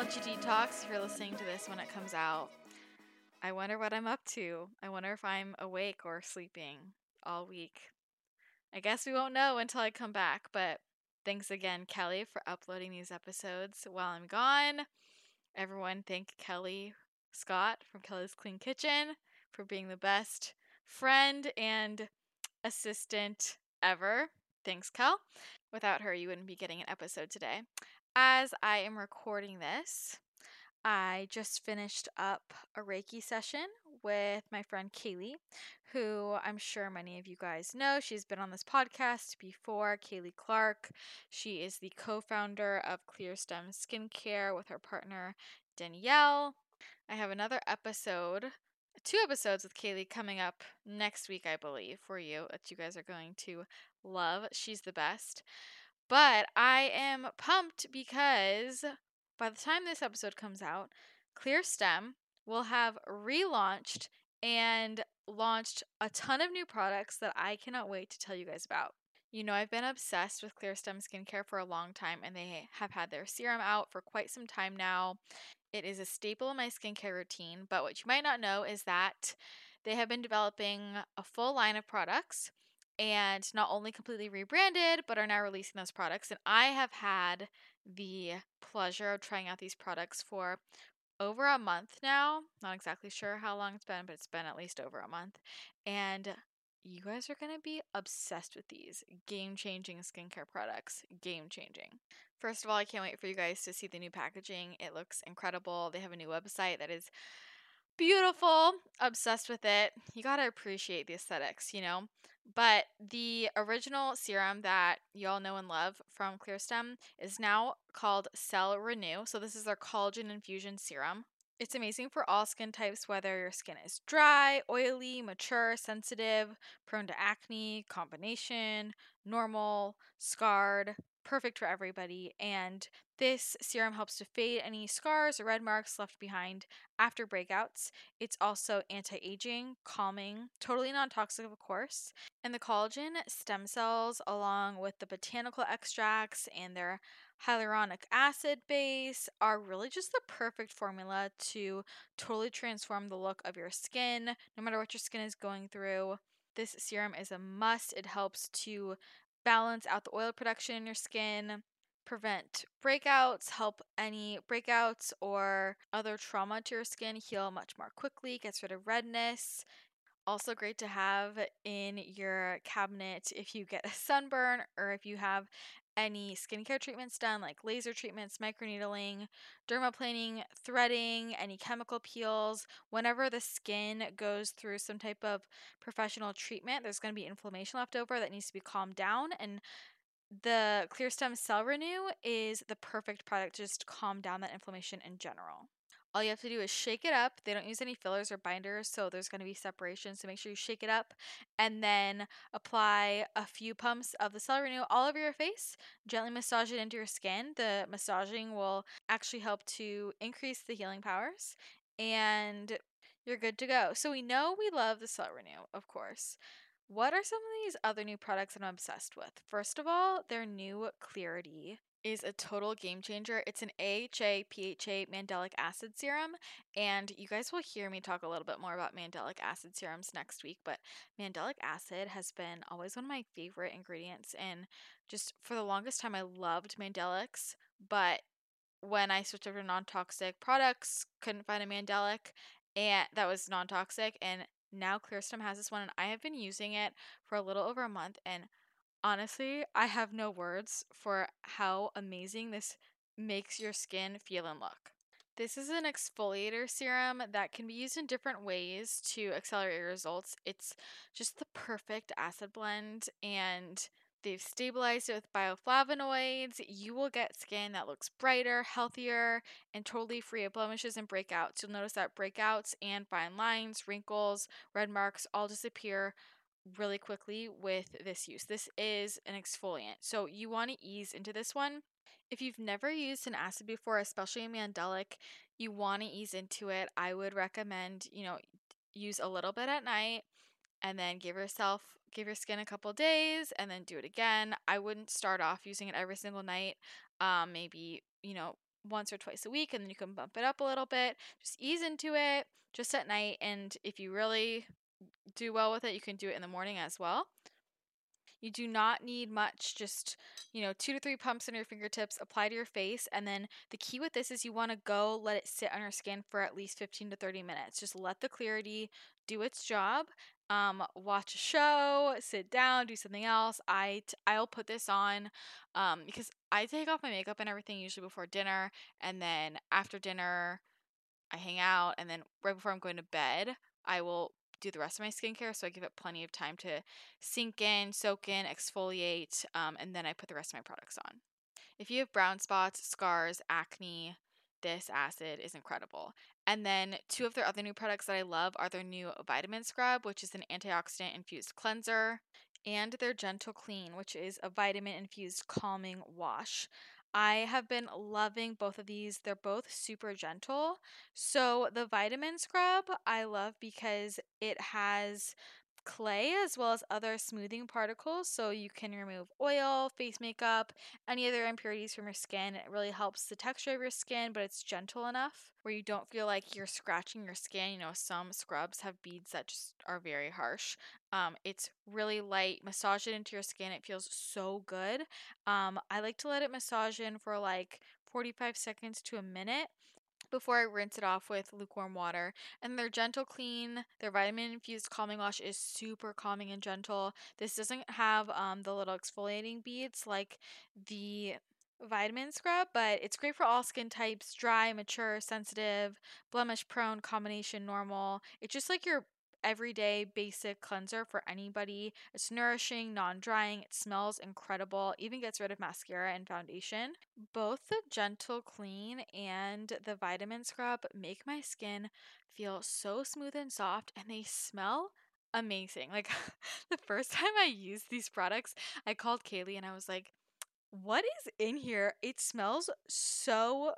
Technology detox if you're listening to this when it comes out. I wonder what I'm up to. I wonder if I'm awake or sleeping all week. I guess we won't know until I come back, but thanks again, Kelly, for uploading these episodes while I'm gone. Everyone, thank Kelly Scott from Kelly's Clean Kitchen for being the best friend and assistant ever. Thanks, Kel. Without her, you wouldn't be getting an episode today. As I am recording this, I just finished up a Reiki session with my friend Kaylee, who I'm sure many of you guys know. She's been on this podcast before, Kaylee Clark. She is the co founder of Clearstem Skincare with her partner Danielle. I have another episode, two episodes with Kaylee coming up next week, I believe, for you that you guys are going to love. She's the best. But I am pumped because by the time this episode comes out, Clearstem will have relaunched and launched a ton of new products that I cannot wait to tell you guys about. You know, I've been obsessed with Clearstem skincare for a long time, and they have had their serum out for quite some time now. It is a staple in my skincare routine, but what you might not know is that they have been developing a full line of products and not only completely rebranded, but are now releasing those products. And I have had the pleasure of trying out these products for over a month now. Not exactly sure how long it's been, but it's been at least over a month. And you guys are going to be obsessed with these game changing skincare products. Game changing. First of all, I can't wait for you guys to see the new packaging. It looks incredible. They have a new website that is beautiful. Obsessed with it. You got to appreciate the aesthetics, you know? But the original serum that y'all know and love from Clearstem is now called Cell Renew. So, this is their collagen infusion serum. It's amazing for all skin types, whether your skin is dry, oily, mature, sensitive, prone to acne, combination, normal, scarred, perfect for everybody. And this serum helps to fade any scars or red marks left behind after breakouts. It's also anti aging, calming, totally non toxic, of course. And the collagen stem cells, along with the botanical extracts and their hyaluronic acid base, are really just the perfect formula to totally transform the look of your skin, no matter what your skin is going through. This serum is a must. It helps to balance out the oil production in your skin, prevent breakouts, help any breakouts or other trauma to your skin heal much more quickly, gets rid of redness. Also, great to have in your cabinet if you get a sunburn or if you have any skincare treatments done, like laser treatments, microneedling, dermaplaning, threading, any chemical peels. Whenever the skin goes through some type of professional treatment, there's going to be inflammation left over that needs to be calmed down. And the Clearstem Cell Renew is the perfect product to just calm down that inflammation in general. All you have to do is shake it up. They don't use any fillers or binders, so there's going to be separation. So make sure you shake it up and then apply a few pumps of the Cell Renew all over your face. Gently massage it into your skin. The massaging will actually help to increase the healing powers and you're good to go. So we know we love the Cell Renew, of course. What are some of these other new products that I'm obsessed with? First of all, their new Clarity is a total game changer. It's an AHA PHA mandelic acid serum, and you guys will hear me talk a little bit more about mandelic acid serums next week. But mandelic acid has been always one of my favorite ingredients, and just for the longest time, I loved mandelics. But when I switched over to non toxic products, couldn't find a mandelic and that was non toxic, and now Clearstem has this one and I have been using it for a little over a month and honestly, I have no words for how amazing this makes your skin feel and look. This is an exfoliator serum that can be used in different ways to accelerate results. It's just the perfect acid blend and they've stabilized it with bioflavonoids. You will get skin that looks brighter, healthier, and totally free of blemishes and breakouts. You'll notice that breakouts and fine lines, wrinkles, red marks all disappear really quickly with this use. This is an exfoliant. So you want to ease into this one. If you've never used an acid before, especially a Mandelic, you want to ease into it. I would recommend, you know, use a little bit at night and then give yourself give your skin a couple days and then do it again. I wouldn't start off using it every single night. Um, maybe, you know, once or twice a week and then you can bump it up a little bit. Just ease into it just at night and if you really do well with it, you can do it in the morning as well. You do not need much, just, you know, two to three pumps on your fingertips, apply to your face. And then the key with this is you want to go let it sit on your skin for at least 15 to 30 minutes. Just let the clarity do its job. Um, watch a show, sit down, do something else. I t- I'll put this on um, because I take off my makeup and everything usually before dinner, and then after dinner, I hang out, and then right before I'm going to bed, I will do the rest of my skincare. So I give it plenty of time to sink in, soak in, exfoliate, um, and then I put the rest of my products on. If you have brown spots, scars, acne, this acid is incredible. And then two of their other new products that I love are their new vitamin scrub, which is an antioxidant infused cleanser, and their gentle clean, which is a vitamin infused calming wash. I have been loving both of these. They're both super gentle. So, the vitamin scrub I love because it has clay as well as other smoothing particles so you can remove oil, face makeup, any other impurities from your skin. It really helps the texture of your skin, but it's gentle enough where you don't feel like you're scratching your skin. You know, some scrubs have beads that just are very harsh. Um, it's really light. Massage it into your skin. It feels so good. Um, I like to let it massage in for like 45 seconds to a minute before I rinse it off with lukewarm water. And their gentle clean, their vitamin infused calming wash is super calming and gentle. This doesn't have um, the little exfoliating beads like the vitamin scrub, but it's great for all skin types dry, mature, sensitive, blemish prone, combination, normal. It's just like your everyday basic cleanser for anybody. It's nourishing, non drying, it smells incredible, even gets rid of mascara and foundation. Both the gentle clean and the vitamin scrub make my skin feel so smooth and soft, and they smell amazing. Like the first time I used these products, I called Kaylee and I was like, what is in here? It smells so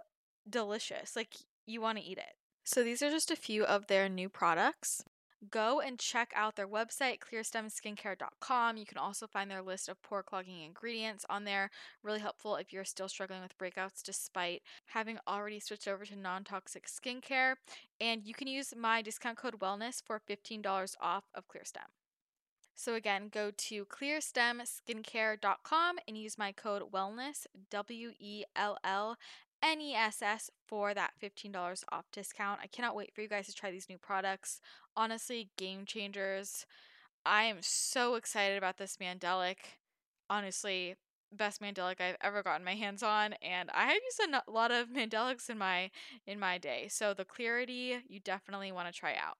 delicious. Like you want to eat it. So these are just a few of their new products go and check out their website, clearstemskincare.com. You can also find their list of pore clogging ingredients on there. Really helpful if you're still struggling with breakouts despite having already switched over to non toxic skincare. And you can use my discount code wellness for $15 off of Clearstem. So again, go to clearstemskincare.com and use my code wellness, W E L L NESS for that $15 off discount. I cannot wait for you guys to try these new products. Honestly, game changers. I am so excited about this Mandelic. Honestly, best Mandelic I've ever gotten my hands on and I have used a lot of Mandelics in my in my day. So the clarity you definitely want to try out.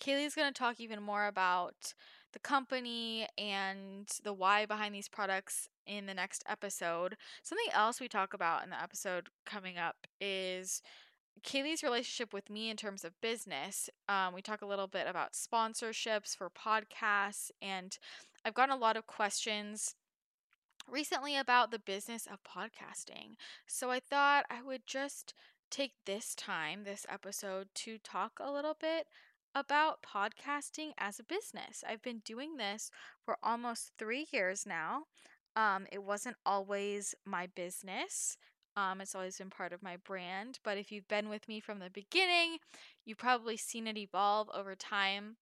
Kaylee's going to talk even more about the company and the why behind these products in the next episode. Something else we talk about in the episode coming up is Kaylee's relationship with me in terms of business. Um, we talk a little bit about sponsorships for podcasts, and I've gotten a lot of questions recently about the business of podcasting. So I thought I would just take this time, this episode, to talk a little bit about podcasting as a business. I've been doing this for almost three years now. Um, it wasn't always my business. Um, it's always been part of my brand. But if you've been with me from the beginning, you've probably seen it evolve over time.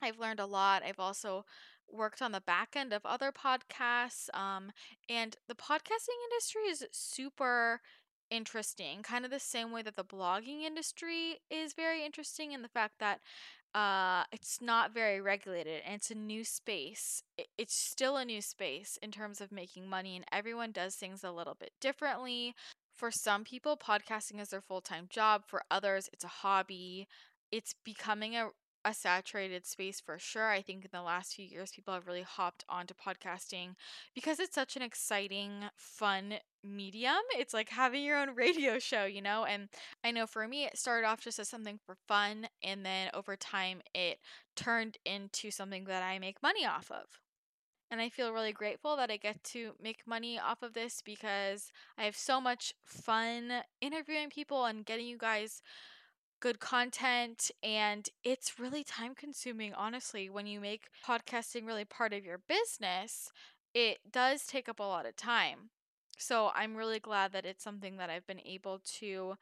I've learned a lot. I've also worked on the back end of other podcasts. Um, and the podcasting industry is super interesting, kind of the same way that the blogging industry is very interesting in the fact that uh, it's not very regulated and it's a new space. It's still a new space in terms of making money, and everyone does things a little bit differently. For some people, podcasting is their full time job. For others, it's a hobby. It's becoming a, a saturated space for sure. I think in the last few years, people have really hopped onto podcasting because it's such an exciting, fun medium. It's like having your own radio show, you know? And I know for me, it started off just as something for fun. And then over time, it turned into something that I make money off of. And I feel really grateful that I get to make money off of this because I have so much fun interviewing people and getting you guys good content and it's really time consuming honestly when you make podcasting really part of your business it does take up a lot of time so i'm really glad that it's something that i've been able to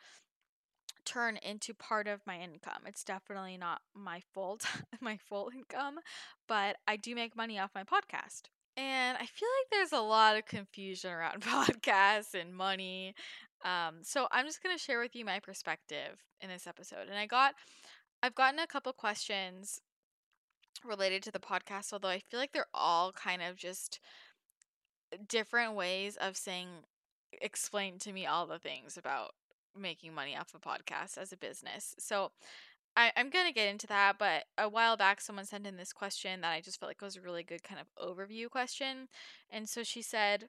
turn into part of my income it's definitely not my full my full income but i do make money off my podcast and I feel like there's a lot of confusion around podcasts and money. Um, so I'm just gonna share with you my perspective in this episode. And I got I've gotten a couple questions related to the podcast, although I feel like they're all kind of just different ways of saying explain to me all the things about making money off a podcast as a business. So I, I'm going to get into that, but a while back, someone sent in this question that I just felt like was a really good kind of overview question. And so she said,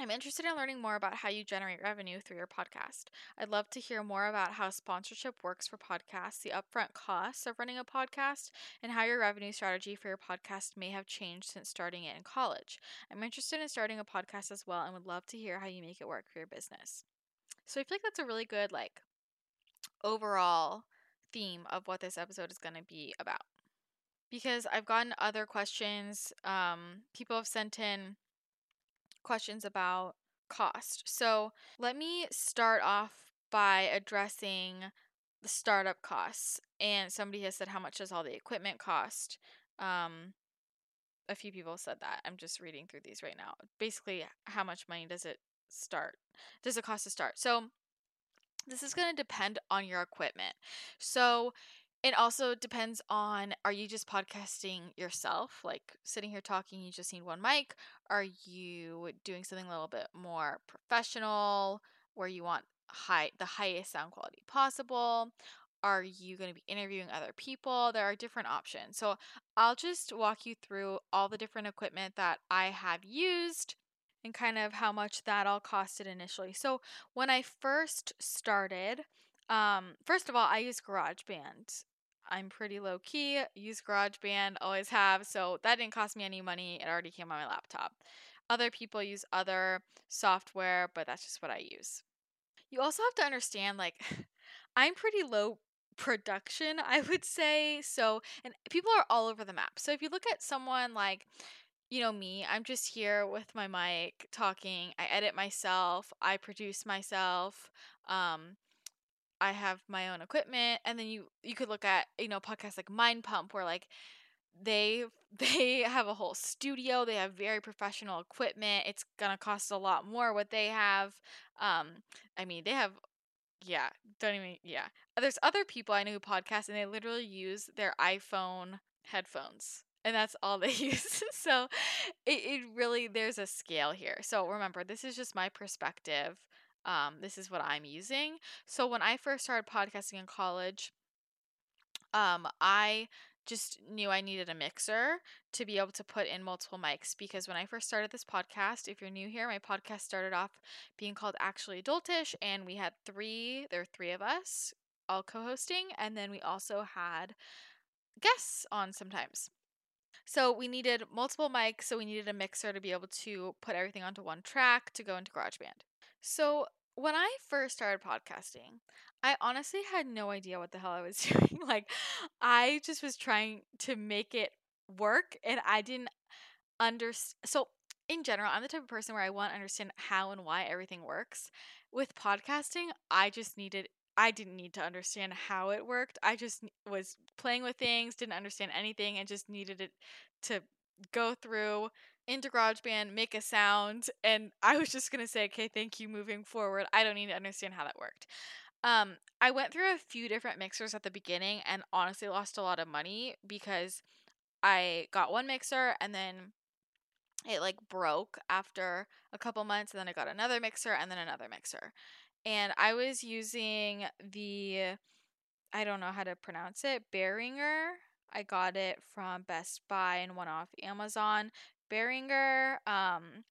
I'm interested in learning more about how you generate revenue through your podcast. I'd love to hear more about how sponsorship works for podcasts, the upfront costs of running a podcast, and how your revenue strategy for your podcast may have changed since starting it in college. I'm interested in starting a podcast as well and would love to hear how you make it work for your business. So I feel like that's a really good like overall theme of what this episode is going to be about. Because I've gotten other questions. Um, people have sent in questions about cost. So let me start off by addressing the startup costs. And somebody has said, How much does all the equipment cost? Um, a few people said that. I'm just reading through these right now. Basically, how much money does it start? Does it cost to start? So this is going to depend on your equipment. So it also depends on are you just podcasting yourself, like sitting here talking, you just need one mic? Are you doing something a little bit more professional where you want high the highest sound quality possible? Are you going to be interviewing other people? There are different options. So I'll just walk you through all the different equipment that I have used and kind of how much that all costed initially. So when I first started, um, first of all, I use GarageBand. I'm pretty low key, use GarageBand, always have, so that didn't cost me any money. It already came on my laptop. Other people use other software, but that's just what I use. You also have to understand like I'm pretty low production, I would say. So, and people are all over the map. So if you look at someone like you know me, I'm just here with my mic talking. I edit myself, I produce myself. Um I have my own equipment and then you you could look at, you know, podcasts like Mind Pump where like they they have a whole studio, they have very professional equipment. It's going to cost a lot more what they have. Um I mean, they have yeah, don't even yeah. There's other people I know who podcast and they literally use their iPhone headphones and that's all they use. so it, it really there's a scale here. So remember, this is just my perspective. Um, this is what I'm using. So when I first started podcasting in college, um, I just knew I needed a mixer to be able to put in multiple mics because when I first started this podcast, if you're new here, my podcast started off being called Actually Adultish, and we had three, there were three of us all co hosting, and then we also had guests on sometimes. So we needed multiple mics, so we needed a mixer to be able to put everything onto one track to go into GarageBand. So when I first started podcasting, I honestly had no idea what the hell I was doing. like I just was trying to make it work and I didn't understand so in general, I'm the type of person where I want to understand how and why everything works. With podcasting, I just needed I didn't need to understand how it worked. I just was playing with things, didn't understand anything, and just needed it to go through into GarageBand, make a sound, and I was just gonna say, okay, thank you moving forward. I don't need to understand how that worked. Um, I went through a few different mixers at the beginning and honestly lost a lot of money because I got one mixer and then it like broke after a couple months and then I got another mixer and then another mixer. And I was using the I don't know how to pronounce it, Behringer. I got it from Best Buy and one off Amazon. Behringer, um,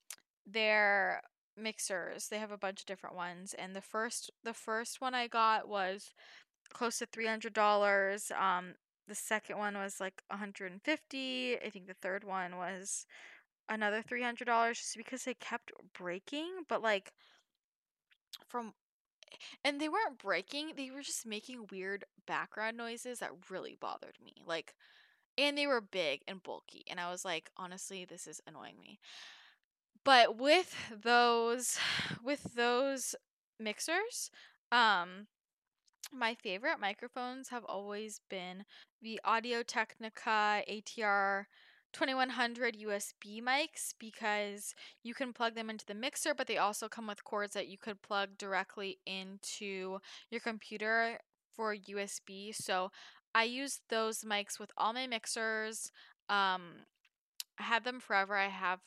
their mixers. They have a bunch of different ones, and the first the first one I got was close to three hundred dollars. Um, the second one was like 150 i think the third one was another $300 just because they kept breaking but like from and they weren't breaking they were just making weird background noises that really bothered me like and they were big and bulky and i was like honestly this is annoying me but with those with those mixers um my favorite microphones have always been the Audio Technica ATR 2100 USB mics because you can plug them into the mixer, but they also come with cords that you could plug directly into your computer for USB. So I use those mics with all my mixers. Um, I had them forever. I have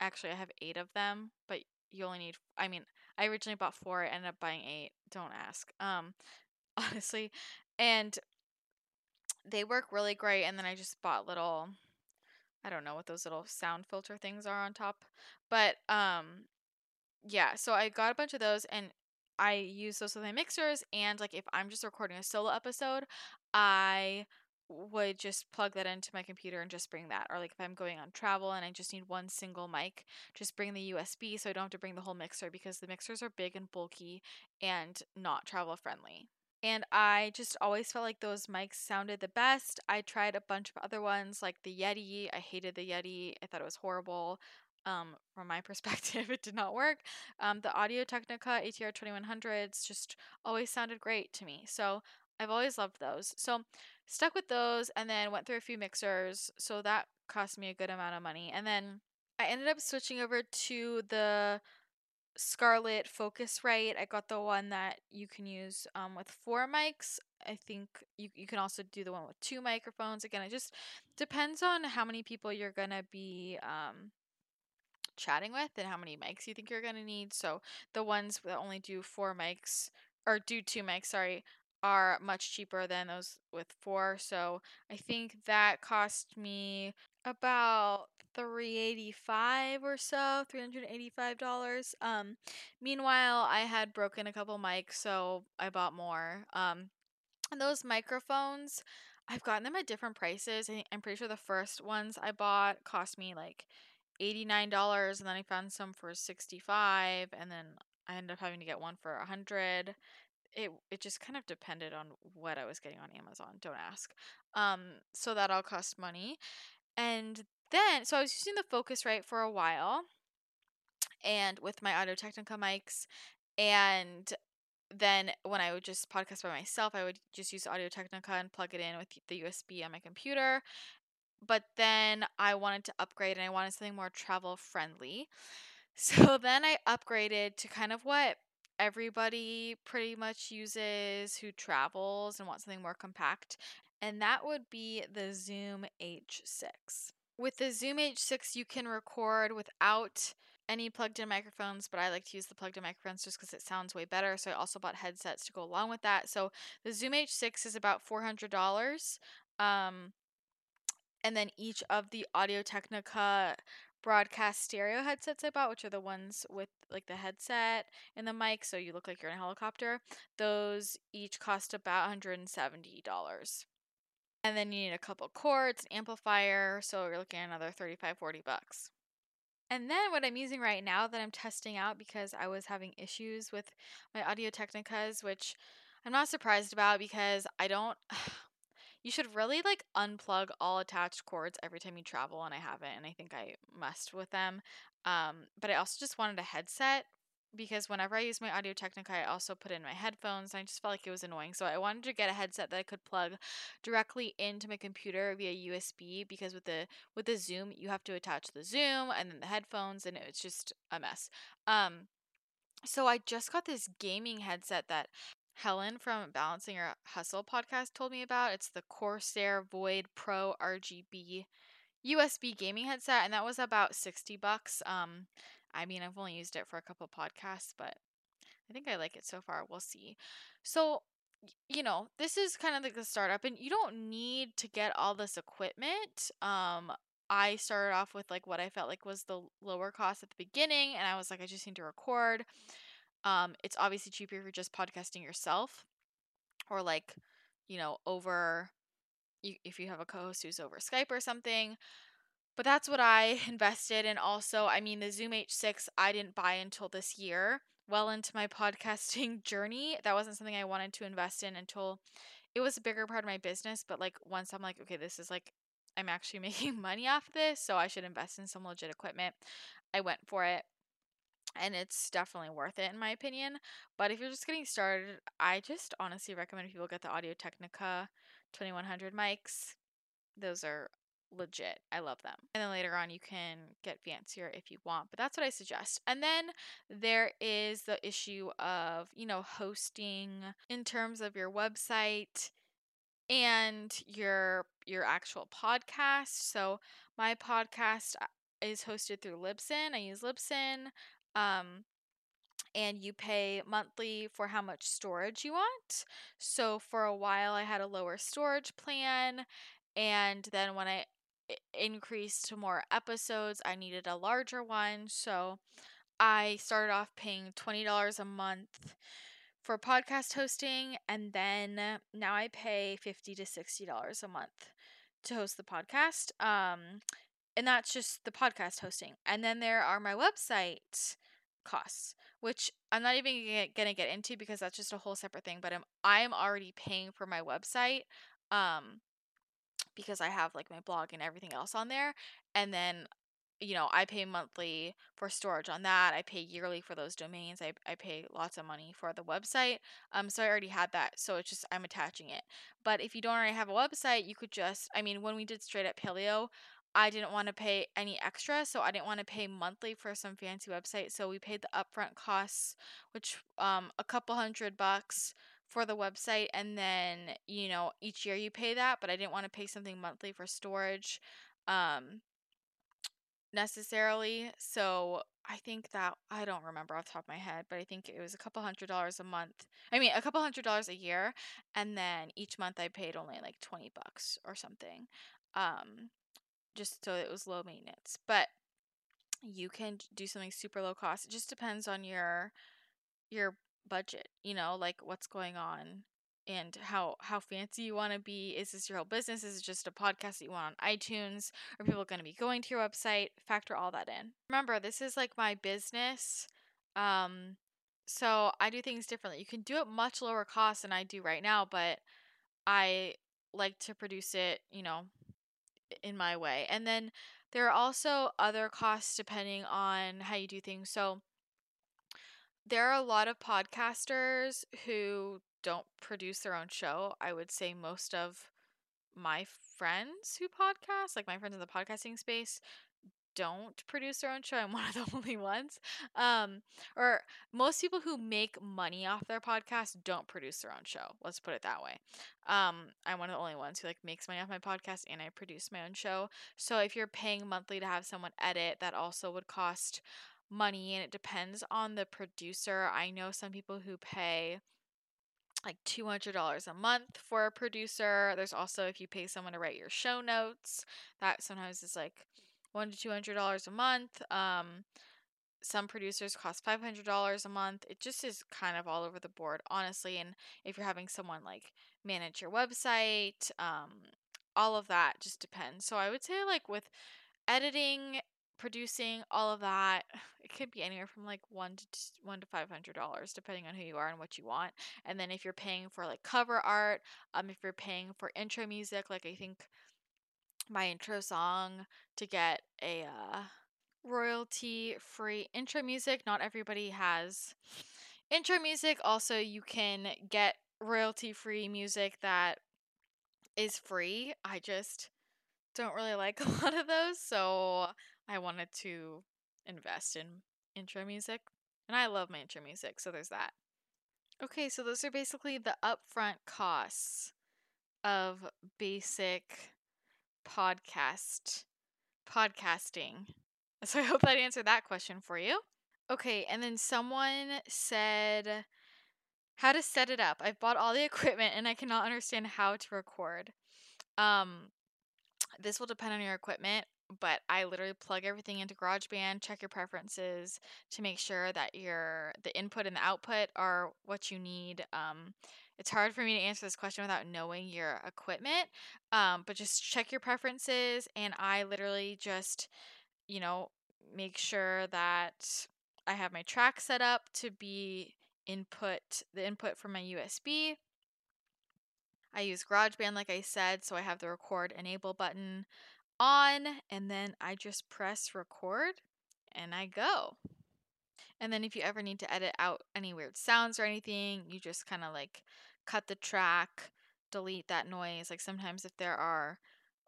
actually I have eight of them, but you only need. I mean, I originally bought four. I ended up buying eight. Don't ask. Um, honestly. And they work really great. And then I just bought little, I don't know what those little sound filter things are on top. But um, yeah, so I got a bunch of those and I use those with my mixers. And like if I'm just recording a solo episode, I would just plug that into my computer and just bring that. Or like if I'm going on travel and I just need one single mic, just bring the USB so I don't have to bring the whole mixer because the mixers are big and bulky and not travel friendly and I just always felt like those mics sounded the best. I tried a bunch of other ones like the Yeti. I hated the Yeti. I thought it was horrible. Um, from my perspective, it did not work. Um, the Audio Technica ATR 2100s just always sounded great to me. So I've always loved those. So stuck with those and then went through a few mixers. So that cost me a good amount of money. And then I ended up switching over to the Scarlett Focusrite. I got the one that you can use um, with four mics. I think you, you can also do the one with two microphones. Again, it just depends on how many people you're going to be um, chatting with and how many mics you think you're going to need. So the ones that only do four mics, or do two mics, sorry, are much cheaper than those with four. So I think that cost me about 385 or so, $385. Um meanwhile, I had broken a couple mics, so I bought more. Um and those microphones, I've gotten them at different prices. I'm pretty sure the first ones I bought cost me like $89 and then I found some for 65 and then I ended up having to get one for 100 it it just kind of depended on what I was getting on Amazon. Don't ask. Um, so that all cost money. And then, so I was using the Focusrite for a while and with my Audio Technica mics. And then when I would just podcast by myself, I would just use Audio Technica and plug it in with the USB on my computer. But then I wanted to upgrade and I wanted something more travel friendly. So then I upgraded to kind of what everybody pretty much uses who travels and wants something more compact and that would be the Zoom H6. With the Zoom H6, you can record without any plugged in microphones, but I like to use the plugged in microphones just because it sounds way better. So I also bought headsets to go along with that. So the Zoom H6 is about $400. Um, and then each of the Audio Technica broadcast stereo headsets I bought, which are the ones with like the headset and the mic, so you look like you're in a helicopter, those each cost about $170. And then you need a couple cords, an amplifier, so you're looking at another 35 40 bucks. And then what I'm using right now that I'm testing out because I was having issues with my Audio Technicas, which I'm not surprised about because I don't you should really like unplug all attached cords every time you travel and I haven't and I think I messed with them. Um, but I also just wanted a headset because whenever I use my Audio Technica, I also put in my headphones. And I just felt like it was annoying. So I wanted to get a headset that I could plug directly into my computer via USB because with the with the Zoom, you have to attach the Zoom and then the headphones and it's just a mess. Um so I just got this gaming headset that Helen from Balancing Your Hustle podcast told me about. It's the Corsair Void Pro RGB USB gaming headset, and that was about 60 bucks. Um, I mean, I've only used it for a couple podcasts, but I think I like it so far. We'll see. So, you know, this is kind of like the startup, and you don't need to get all this equipment. Um, I started off with like what I felt like was the lower cost at the beginning, and I was like, I just need to record. Um, it's obviously cheaper if you're just podcasting yourself, or like, you know, over you, if you have a co-host who's over Skype or something. But that's what I invested in. Also, I mean, the Zoom H6 I didn't buy until this year, well into my podcasting journey. That wasn't something I wanted to invest in until it was a bigger part of my business. But like once I'm like, okay, this is like I'm actually making money off this, so I should invest in some legit equipment. I went for it and it's definitely worth it in my opinion. But if you're just getting started, I just honestly recommend people get the Audio Technica 2100 mics. Those are legit. I love them. And then later on, you can get fancier if you want, but that's what I suggest. And then there is the issue of, you know, hosting in terms of your website and your your actual podcast. So my podcast uh, is hosted through Libsyn. I use Libsyn. Um, and you pay monthly for how much storage you want. So for a while, I had a lower storage plan, and then when I increased to more episodes, I needed a larger one. So I started off paying $20 a month for podcast hosting, and then now I pay 50 to $60 a month to host the podcast. Um, and that's just the podcast hosting. And then there are my website costs, which I'm not even going to get into because that's just a whole separate thing. But I'm I'm already paying for my website, um, because I have like my blog and everything else on there, and then you know I pay monthly for storage on that. I pay yearly for those domains. I I pay lots of money for the website. Um, so I already had that. So it's just I'm attaching it. But if you don't already have a website, you could just I mean when we did straight up paleo. I didn't want to pay any extra, so I didn't want to pay monthly for some fancy website. So we paid the upfront costs, which um a couple hundred bucks for the website and then, you know, each year you pay that, but I didn't want to pay something monthly for storage um necessarily. So I think that I don't remember off the top of my head, but I think it was a couple hundred dollars a month. I mean, a couple hundred dollars a year, and then each month I paid only like 20 bucks or something. Um just so it was low maintenance. But you can do something super low cost. It just depends on your your budget, you know, like what's going on and how how fancy you want to be. Is this your whole business? Is it just a podcast that you want on iTunes? Are people going to be going to your website? Factor all that in. Remember, this is like my business. Um so I do things differently. You can do it much lower cost than I do right now, but I like to produce it, you know, in my way. And then there are also other costs depending on how you do things. So there are a lot of podcasters who don't produce their own show. I would say most of my friends who podcast, like my friends in the podcasting space, don't produce their own show. I'm one of the only ones. Um, or most people who make money off their podcast don't produce their own show. Let's put it that way. Um, I'm one of the only ones who like makes money off my podcast and I produce my own show. So if you're paying monthly to have someone edit, that also would cost money and it depends on the producer. I know some people who pay like $200 a month for a producer. There's also if you pay someone to write your show notes, that sometimes is like one to two hundred dollars a month. Um, some producers cost five hundred dollars a month. It just is kind of all over the board, honestly. And if you're having someone like manage your website, um, all of that just depends. So I would say like with editing, producing, all of that, it could be anywhere from like one to one to five hundred dollars, depending on who you are and what you want. And then if you're paying for like cover art, um, if you're paying for intro music, like I think my intro song to get a uh, royalty free intro music. Not everybody has intro music. Also, you can get royalty free music that is free. I just don't really like a lot of those, so I wanted to invest in intro music. And I love my intro music, so there's that. Okay, so those are basically the upfront costs of basic podcast podcasting. So I hope that answered that question for you. Okay, and then someone said how to set it up. I've bought all the equipment and I cannot understand how to record. Um this will depend on your equipment, but I literally plug everything into GarageBand, check your preferences to make sure that your the input and the output are what you need. Um, it's hard for me to answer this question without knowing your equipment, um, but just check your preferences, and I literally just, you know, make sure that I have my track set up to be input the input from my USB I use GarageBand, like I said, so I have the record enable button on, and then I just press record and I go. And then if you ever need to edit out any weird sounds or anything, you just kind of like cut the track, delete that noise. Like sometimes if there are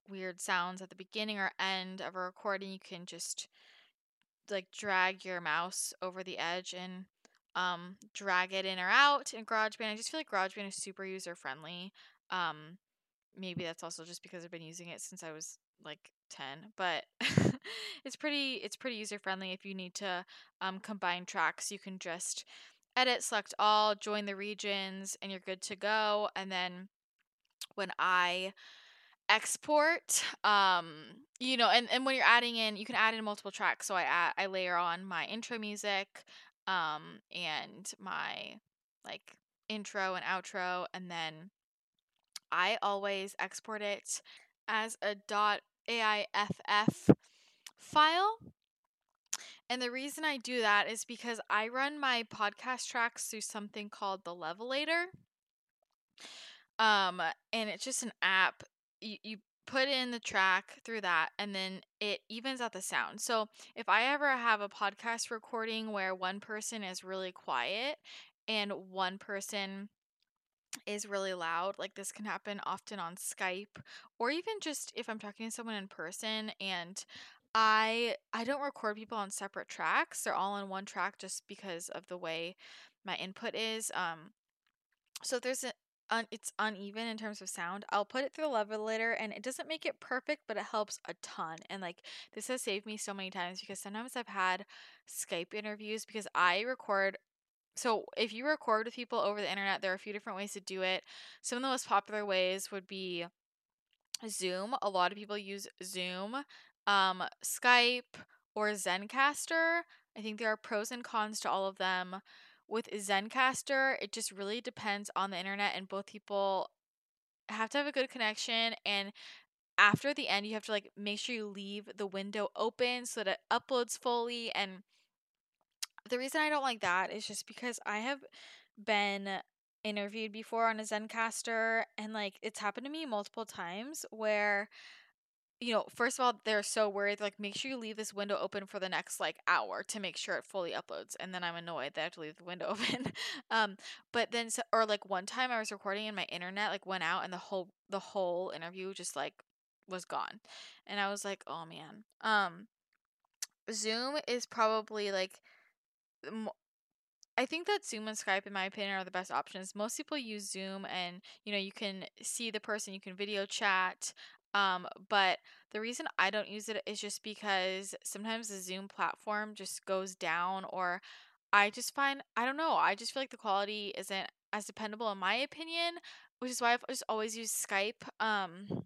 weird sounds at the beginning or end of a recording, you can just like drag your mouse over the edge and um, drag it in or out in GarageBand. I just feel like GarageBand is super user friendly. Um, maybe that's also just because I've been using it since I was like 10, but it's pretty it's pretty user friendly if you need to um, combine tracks. You can just edit, select all, join the regions, and you're good to go. And then when I export um you know and, and when you're adding in you can add in multiple tracks so i add, i layer on my intro music um, and my like intro and outro, and then I always export it as a dot .aiff file. And the reason I do that is because I run my podcast tracks through something called the Levelator. Um, and it's just an app. You, you put in the track through that and then it evens out the sound. So if I ever have a podcast recording where one person is really quiet and one person is really loud, like this can happen often on Skype or even just if I'm talking to someone in person and I I don't record people on separate tracks. They're all on one track just because of the way my input is. Um so if there's a, un- it's uneven in terms of sound, I'll put it through the levelator and it doesn't make it perfect, but it helps a ton. And like this has saved me so many times because sometimes I've had Skype interviews because I record so if you record with people over the internet, there are a few different ways to do it. Some of the most popular ways would be Zoom. A lot of people use Zoom, um, Skype, or Zencastr. I think there are pros and cons to all of them with Zencastr, it just really depends on the internet, and both people have to have a good connection. And after the end, you have to like make sure you leave the window open so that it uploads fully. And the reason I don't like that is just because I have been interviewed before on a Zencastr, and like it's happened to me multiple times where you know, first of all, they're so worried. Like, make sure you leave this window open for the next like hour to make sure it fully uploads. And then I'm annoyed that I have to leave the window open. um, but then, so, or like one time I was recording and my internet like went out and the whole the whole interview just like was gone, and I was like, oh man. Um, Zoom is probably like. I think that Zoom and Skype, in my opinion, are the best options. Most people use Zoom, and you know you can see the person, you can video chat. Um, but the reason I don't use it is just because sometimes the Zoom platform just goes down, or I just find, I don't know, I just feel like the quality isn't as dependable in my opinion, which is why I've just always used Skype. Um,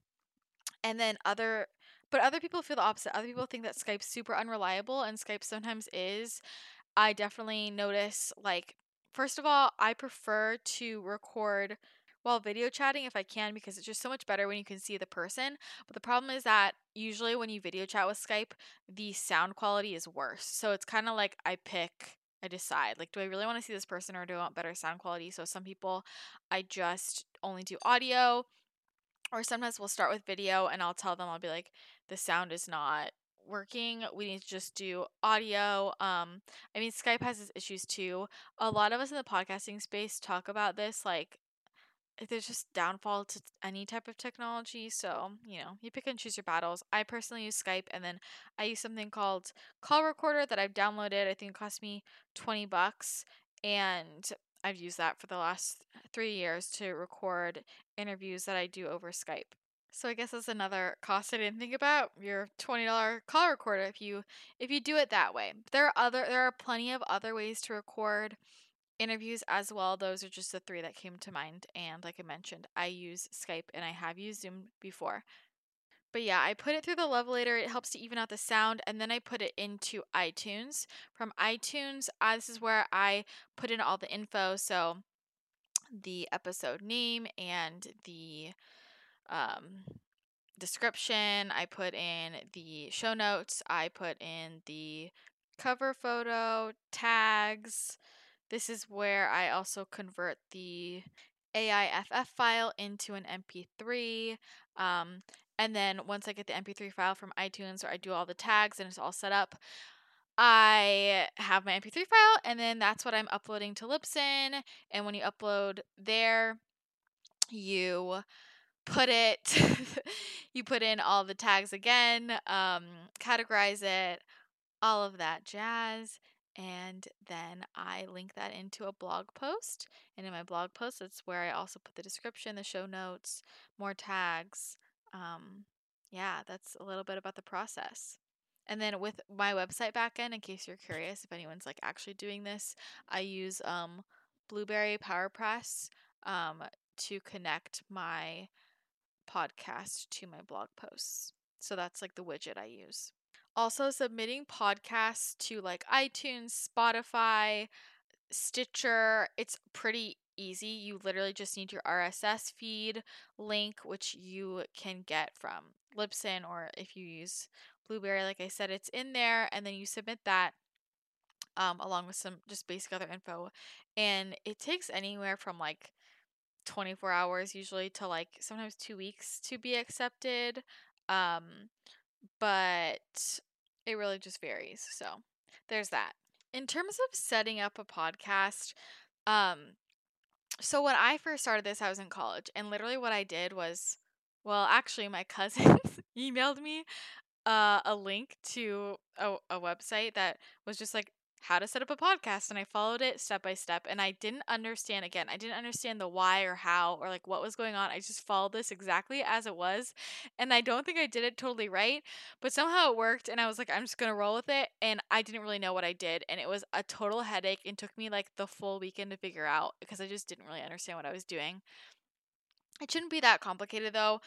and then other, but other people feel the opposite. Other people think that Skype's super unreliable, and Skype sometimes is. I definitely notice, like, first of all, I prefer to record while video chatting if I can because it's just so much better when you can see the person. But the problem is that usually when you video chat with Skype, the sound quality is worse. So it's kind of like I pick, I decide like, do I really want to see this person or do I want better sound quality? So some people, I just only do audio. Or sometimes we'll start with video and I'll tell them, I'll be like, the sound is not working we need to just do audio um i mean skype has its issues too a lot of us in the podcasting space talk about this like there's just downfall to any type of technology. So, you know, you pick and choose your battles. I personally use Skype and then I use something called Call Recorder that I've downloaded. I think it cost me 20 bucks and I've used that for the last three years to record interviews that I do over Skype. So I guess that's another cost I didn't think about. Your twenty dollar call recorder if you if you do it that way. There are other there are plenty of other ways to record interviews as well. Those are just the three that came to mind. And like I mentioned, I use Skype and I have used Zoom before. But yeah, I put it through the levelator. It helps to even out the sound, and then I put it into iTunes. From iTunes, uh, this is where I put in all the info. So the episode name and the um, description. I put in the show notes. I put in the cover photo, tags. This is where I also convert the AIFF file into an MP3. Um, and then once I get the MP3 file from iTunes or I do all the tags and it's all set up, I have my MP3 file and then that's what I'm uploading to Libsyn. And when you upload there, you put it you put in all the tags again um, categorize it all of that jazz and then i link that into a blog post and in my blog post that's where i also put the description the show notes more tags um, yeah that's a little bit about the process and then with my website backend in case you're curious if anyone's like actually doing this i use um, Blubrry PowerPress um, to connect my podcast to my blog posts. So that's like the widget I use. Also, submitting podcasts to like iTunes, Spotify, Stitcher, it's pretty easy. You literally just need your RSS feed link, which you can get from Libsyn, or if you use Blubrry, like I said, it's in there, and then you submit that um, along with some just basic other info. And it takes anywhere from like 24 hours usually to like sometimes two weeks to be accepted. Um, but it really just varies. So there's that. In terms of setting up a podcast, um, so when I first started this, I was in college, and literally what I did was, well, actually, my cousins emailed me uh, a link to a, a website that was just like how to set up a podcast and I followed it step by step and I didn't understand again. I didn't understand the why or how or like what was going on. I just followed this exactly as it was and I don't think I did it totally right, but somehow it worked and I was like I'm just going to roll with it and I didn't really know what I did and it was a total headache and took me like the full weekend to figure out because I just didn't really understand what I was doing. It shouldn't be that complicated though.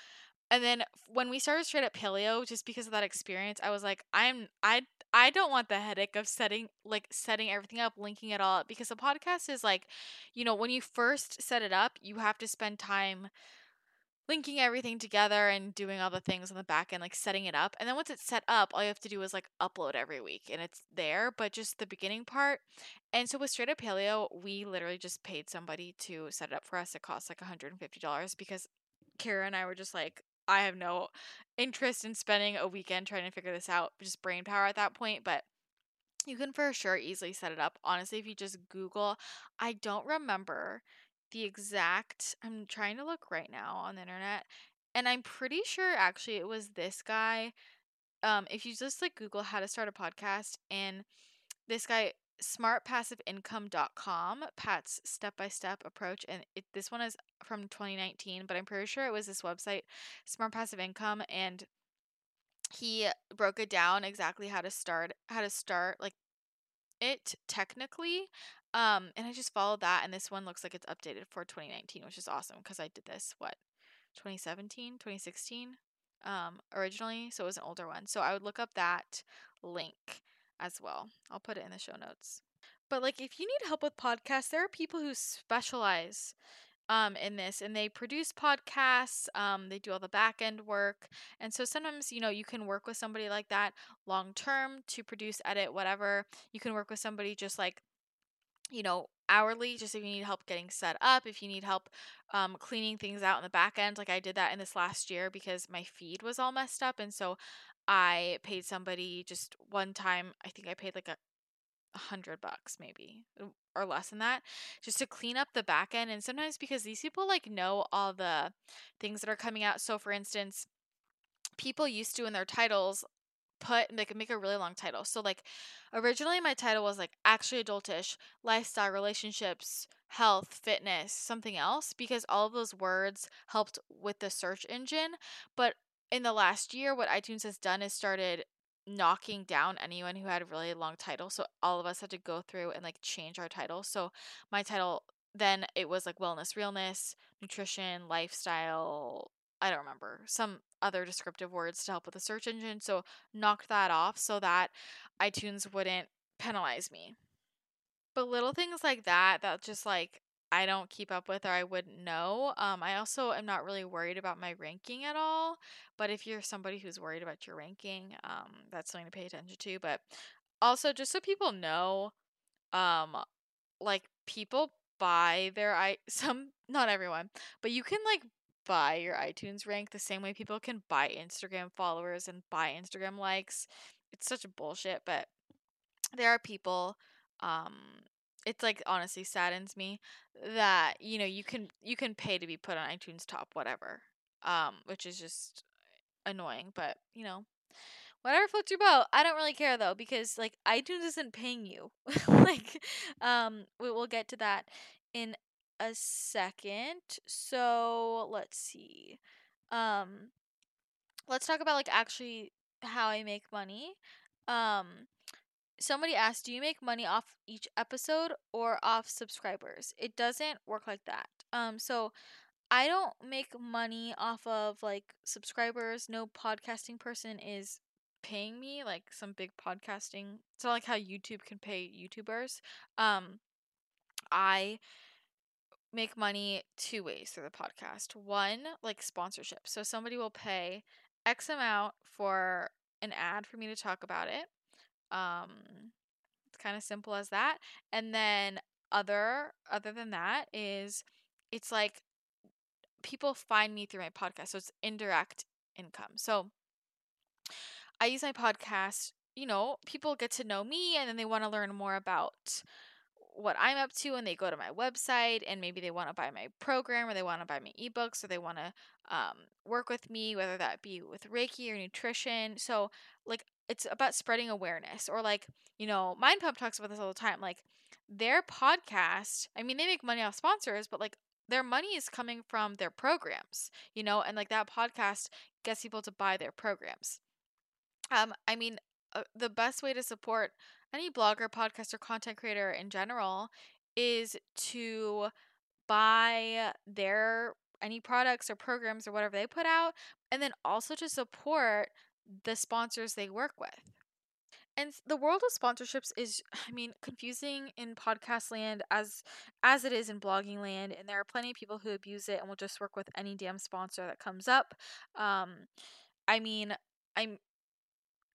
And then when we started straight up paleo, just because of that experience, I was like, I'm I I don't want the headache of setting like setting everything up, linking it all up because the podcast is like, you know, when you first set it up, you have to spend time linking everything together and doing all the things on the back end, like setting it up. And then once it's set up, all you have to do is like upload every week and it's there, but just the beginning part. And so with Straight Up Paleo, we literally just paid somebody to set it up for us. It cost like $150 because Kara and I were just like, I have no interest in spending a weekend trying to figure this out, just brain power at that point, but you can for sure easily set it up. Honestly, if you just Google, I don't remember the exact, I'm trying to look right now on the internet, and I'm pretty sure actually it was this guy. Um, if you just like Google how to start a podcast, and this guy smartpassiveincome.com pat's step-by-step approach and it, this one is from 2019 but i'm pretty sure it was this website smart passive income and he broke it down exactly how to start how to start like it technically um and i just followed that and this one looks like it's updated for 2019 which is awesome because i did this what 2017 2016 um originally so it was an older one so i would look up that link as well. I'll put it in the show notes. But like if you need help with podcasts, there are people who specialize um, in this and they produce podcasts um, they do all the back end work and so sometimes you know you can work with somebody like that long term to produce edit whatever you can work with somebody just like you know hourly just if you need help getting set up if you need help um, cleaning things out in the back end like i did that in this last year because my feed was all messed up and so I paid somebody just one time, I think I paid like a, hundred bucks maybe or less than that just to clean up the back end and sometimes because these people like know all the things that are coming out so for instance people used to in their titles put they could make a really long title so like originally my title was like actually adultish lifestyle relationships health, fitness, something else because all of those words helped with the search engine. But in the last year, what iTunes has done is started knocking down anyone who had a really long title. So all of us had to go through and like change our title. So my title then it was like wellness, realness, nutrition, lifestyle. I don't remember some other descriptive words to help with the search engine. So knocked that off so that iTunes wouldn't penalize me. But little things like that, that just like I don't keep up with or I wouldn't know. Um, I also am not really worried about my ranking at all. But if you're somebody who's worried about your ranking, um, that's something to pay attention to. But also, just so people know, um, like people buy their i some not everyone, but you can like buy your iTunes rank the same way people can buy Instagram followers and buy Instagram likes. It's such bullshit, but there are people um it's like honestly saddens me that you know you can you can pay to be put on iTunes top whatever um which is just annoying but you know whatever floats your boat. I don't really care though because like iTunes isn't paying you. Like um we will get to that in a second. So let's see um let's talk about like actually how I make money. Um somebody asked, do you make money off each episode or off subscribers? It doesn't work like that. Um, so I don't make money off of like subscribers. No podcasting person is paying me like some big podcasting. It's not like how YouTube can pay YouTubers. Um, I make money two ways through the podcast. One, like sponsorship. So somebody will pay X amount for an ad for me to talk about it. Um, it's kind of simple as that. And then other other than that is it's like people find me through my podcast. So it's indirect income. So I use my podcast, you know, people get to know me and then they want to learn more about what I'm up to and they go to my website and maybe they want to buy my program or they want to buy my ebooks or they want to um, work with me, whether that be with Reiki or nutrition. So, like, it's about spreading awareness or like you know mind pump talks about this all the time like their podcast i mean they make money off sponsors but like their money is coming from their programs you know and like that podcast gets people to buy their programs. Um i mean uh, the best way to support any blogger podcast or content creator in general is to buy their any products or programs or whatever they put out and then also to support the sponsors they work with. And the world of sponsorships is I mean confusing in podcast land as as it is in blogging land and there are plenty of people who abuse it and will just work with any damn sponsor that comes up. Um I mean, I'm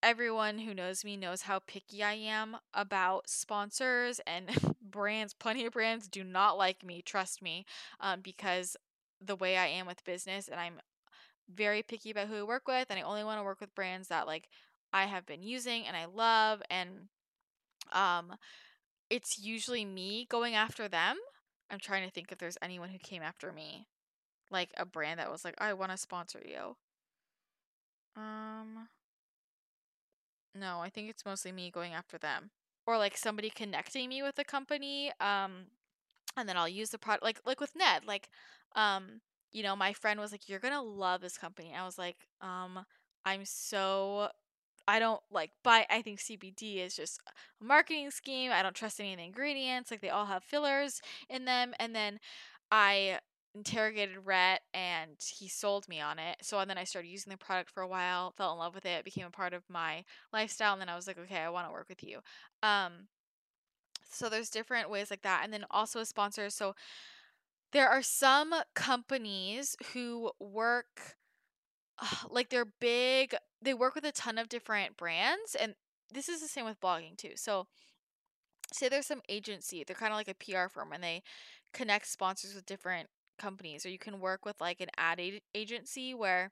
everyone who knows me knows how picky I am about sponsors and brands. Plenty of brands do not like me, trust me, um, because the way I am with business and I'm very picky about who I work with and I only want to work with brands that like I have been using and I love and um it's usually me going after them. I'm trying to think if there's anyone who came after me. Like a brand that was like, I want to sponsor you. Um No, I think it's mostly me going after them. Or like somebody connecting me with the company. Um and then I'll use the product like like with Ned. Like um you know, my friend was like, You're gonna love this company. I was like, um, I'm so I don't like buy I think CBD is just a marketing scheme. I don't trust any of the ingredients. Like they all have fillers in them. And then I interrogated Rhett and he sold me on it. So and then I started using the product for a while, fell in love with it, became a part of my lifestyle, and then I was like, okay, I want to work with you. Um so there's different ways like that. And then also a sponsor. So there are some companies who work like they're big, they work with a ton of different brands and this is the same with blogging too. So say there's some agency, they're kind of like a PR firm and they connect sponsors with different companies or you can work with like an ad agency where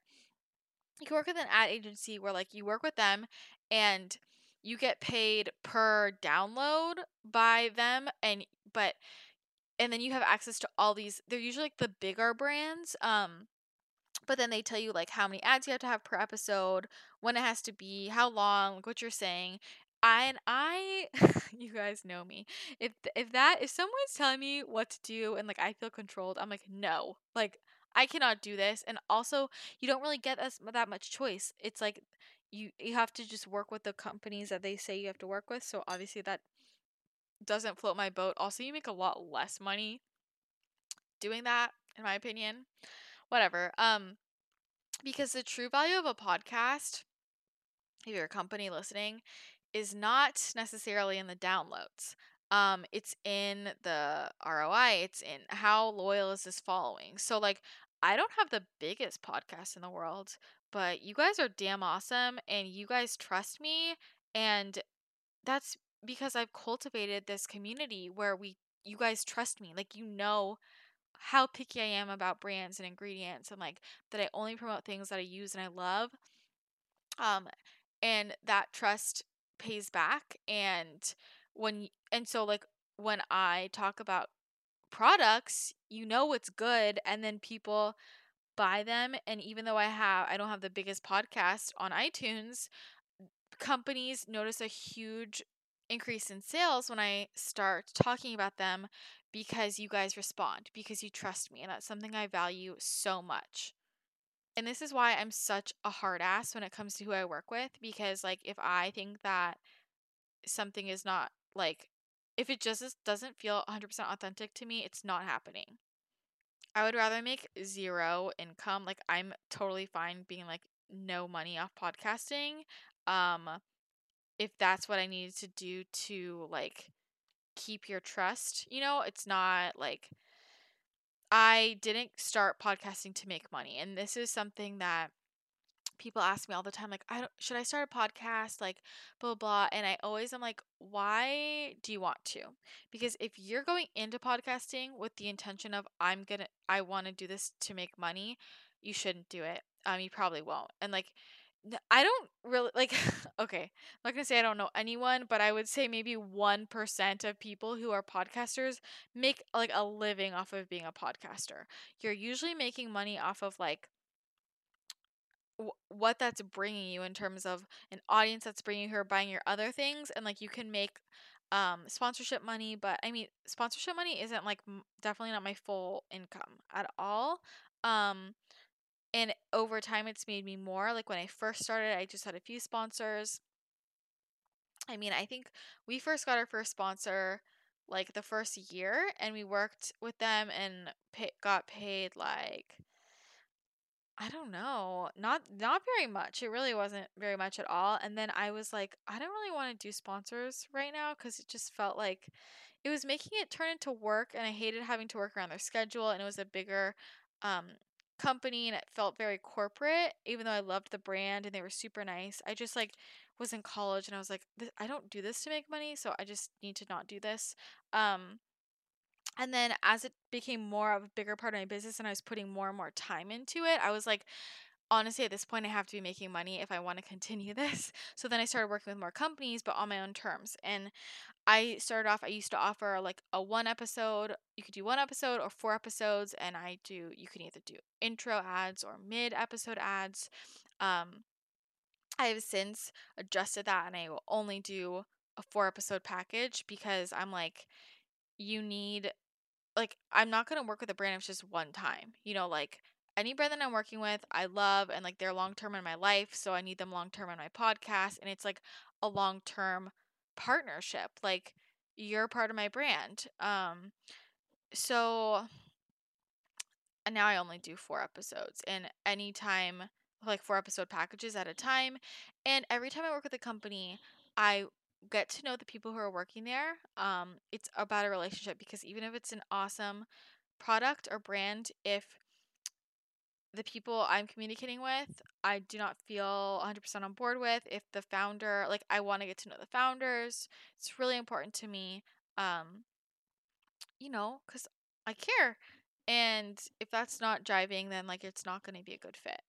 you can work with an ad agency where like you work with them and you get paid per download by them and but and then you have access to all these they're usually like the bigger brands um but then they tell you like how many ads you have to have per episode when it has to be how long like what you're saying I and I you guys know me. If if that if someone's telling me what to do and like I feel controlled, I'm like no. Like I cannot do this. And also, you don't really get that, that much choice. It's like you you have to just work with the companies that they say you have to work with. So obviously that doesn't float my boat. Also, you make a lot less money doing that in my opinion. Whatever. Um because the true value of a podcast if you're a company listening is not necessarily in the downloads. Um, it's in the ROI. It's in how loyal is this following. So like, I don't have the biggest podcast in the world, but you guys are damn awesome, and you guys trust me, and that's because I've cultivated this community where we, you guys trust me. Like you know how picky I am about brands and ingredients, and like that I only promote things that I use and I love. Um, and that trust pays back and when and so like when I talk about products, you know what's good and then people buy them and even though I have I don't have the biggest podcast on iTunes, companies notice a huge increase in sales when I start talking about them because you guys respond, because you trust me and that's something I value so much and this is why I'm such a hard ass when it comes to who I work with because like if I think that something is not like if it just doesn't feel 100% authentic to me, it's not happening. I would rather make zero income. Like I'm totally fine being like no money off podcasting. Um if that's what I needed to do to like keep your trust, you know, it's not like I didn't start podcasting to make money. And this is something that people ask me all the time like I don't should I start a podcast like blah blah and I always am like why do you want to? Because if you're going into podcasting with the intention of I'm going to I want to do this to make money, you shouldn't do it. Um you probably won't. And like I don't really like okay, I'm not gonna say I don't know anyone, but I would say maybe one percent of people who are podcasters make like a living off of being a podcaster. You're usually making money off of like what that's bringing you in terms of an audience that's bringing her buying your other things, and like you can make um sponsorship money, but I mean sponsorship money isn't like m- definitely not my full income at all. Um and over time it's made me more like when i first started i just had a few sponsors i mean i think we first got our first sponsor like the first year and we worked with them and pay, got paid like I don't know. Not not very much. It really wasn't very much at all. And then I was like, I don't really want to do sponsors right now cuz it just felt like it was making it turn into work and I hated having to work around their schedule and it was a bigger um company and it felt very corporate even though I loved the brand and they were super nice. I just like was in college and I was like I don't do this to make money, so I just need to not do this. Um and then as it became more of a bigger part of my business and I was putting more and more time into it, I was like honestly at this point I have to be making money if I want to continue this. So then I started working with more companies but on my own terms. And I started off I used to offer like a one episode, you could do one episode or four episodes and I do you can either do intro ads or mid episode ads. Um I have since adjusted that and I will only do a four episode package because I'm like you need like I'm not going to work with a brand if it's just one time. You know, like any brand that I'm working with, I love and like they're long term in my life, so I need them long term on my podcast and it's like a long term partnership. Like you're part of my brand. Um so and now I only do 4 episodes and anytime like 4 episode packages at a time and every time I work with a company, I get to know the people who are working there. Um it's about a relationship because even if it's an awesome product or brand if the people I'm communicating with, I do not feel 100% on board with. If the founder, like, I want to get to know the founders, it's really important to me, um, you know, because I care. And if that's not driving, then, like, it's not going to be a good fit.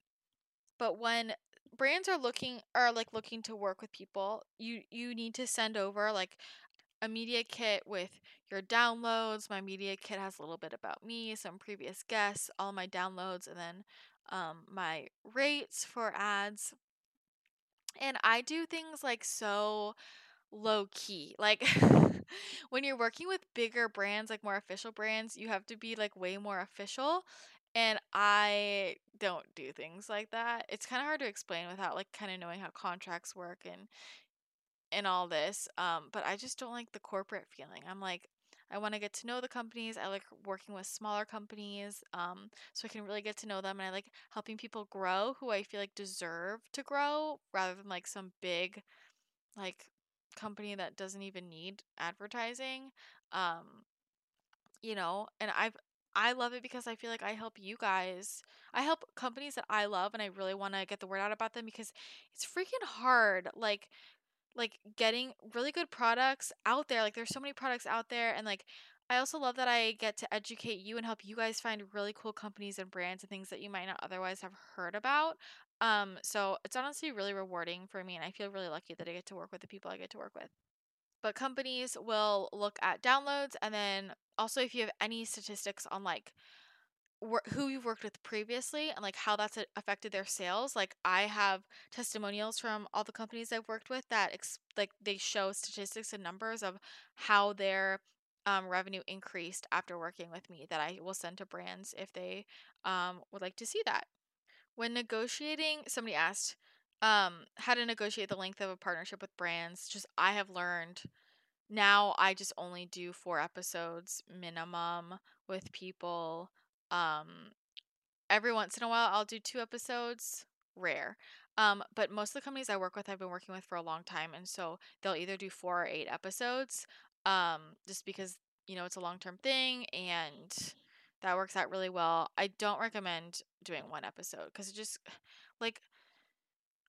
But when brands are looking are like looking to work with people you you need to send over like a media kit with your downloads. My media kit has a little bit about me, some previous guests, all my downloads, and then um, my rates for ads. And I do things like so low key. Like when you're working with bigger brands, like more official brands, you have to be like way more official. And I don't do things like that. It's kind of hard to explain without like kind of knowing how contracts work and and all this. Um, but I just don't like the corporate feeling. I'm like, I want to get to know the companies. I like working with smaller companies um, so I can really get to know them. And I like helping people grow who I feel like deserve to grow rather than like some big, like, company that doesn't even need advertising. Um, you know, and I've, I love it because I feel like I help you guys. I help companies that I love and I really want to get the word out about them because it's freaking hard. Like, like getting really good products out there. Like there's so many products out there and like I also love that I get to educate you and help you guys find really cool companies and brands and things that you might not otherwise have heard about. Um so it's honestly really rewarding for me and I feel really lucky that I get to work with the people I get to work with. But companies will look at downloads and then also if you have any statistics on like wor- who you've worked with previously and like how that's affected their sales. Like I have testimonials from all the companies I've worked with that ex- like they show statistics and numbers of how their um, revenue increased after working with me that I will send to brands if they um, would like to see that. When negotiating, somebody asked um, how to negotiate the length of a partnership with brands. Just I have learned now I just only do four episodes minimum with people. Um, every once in a while, I'll do two episodes, rare. Um, but most of the companies I work with, I've been working with for a long time, and so they'll either do four or eight episodes, um, just because you know it's a long term thing, and that works out really well. I don't recommend doing one episode because it just like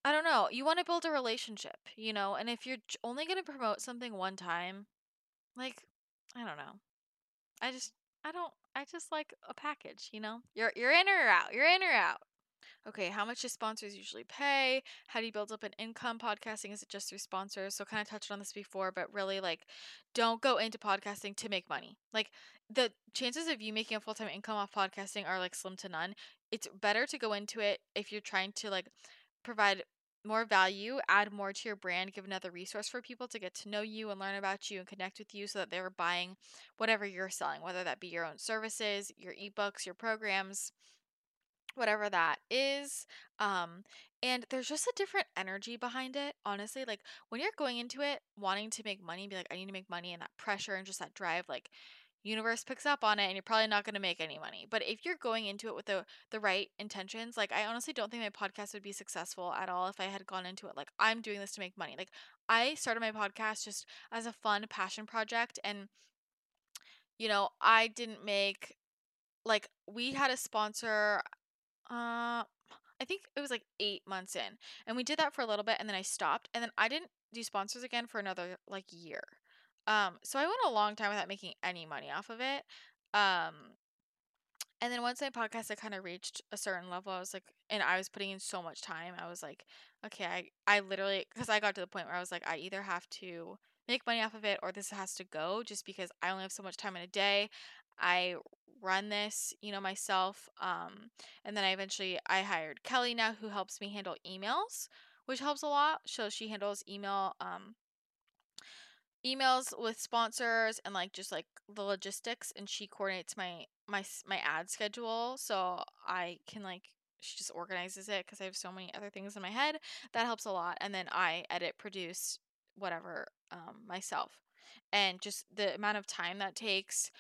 I don't know. You want to build a relationship, you know, and if you're only going to promote something one time, like I don't know. I just I don't I just like a package, you know? You're you're in or out. You're in or out. Okay, how much do sponsors usually pay? How do you build up an income podcasting? Is it just through sponsors? So kind of touched on this before, but really like don't go into podcasting to make money. Like the chances of you making a full-time income off podcasting are like slim to none. It's better to go into it if you're trying to like provide more value, add more to your brand, give another resource for people to get to know you and learn about you and connect with you so that they're buying whatever you're selling, whether that be your own services, your ebooks, your programs, whatever that is. Um, and there's just a different energy behind it, honestly. Like when you're going into it wanting to make money, be like, I need to make money, and that pressure and just that drive, like universe picks up on it and you're probably not going to make any money. But if you're going into it with the the right intentions, like I honestly don't think my podcast would be successful at all if I had gone into it like I'm doing this to make money. Like I started my podcast just as a fun passion project and you know, I didn't make like we had a sponsor uh I think it was like 8 months in. And we did that for a little bit and then I stopped and then I didn't do sponsors again for another like year. Um, so I went a long time without making any money off of it. Um, and then once my podcast had kind of reached a certain level, I was like, and I was putting in so much time, I was like, okay, I, I literally, because I got to the point where I was like, I either have to make money off of it or this has to go just because I only have so much time in a day. I run this, you know, myself. Um, and then I eventually, I hired Kelly now who helps me handle emails, which helps a lot. So she handles email, um, emails with sponsors and like just like the logistics and she coordinates my my my ad schedule so I can like she just organizes it cuz I have so many other things in my head that helps a lot and then I edit produce whatever um myself and just the amount of time that takes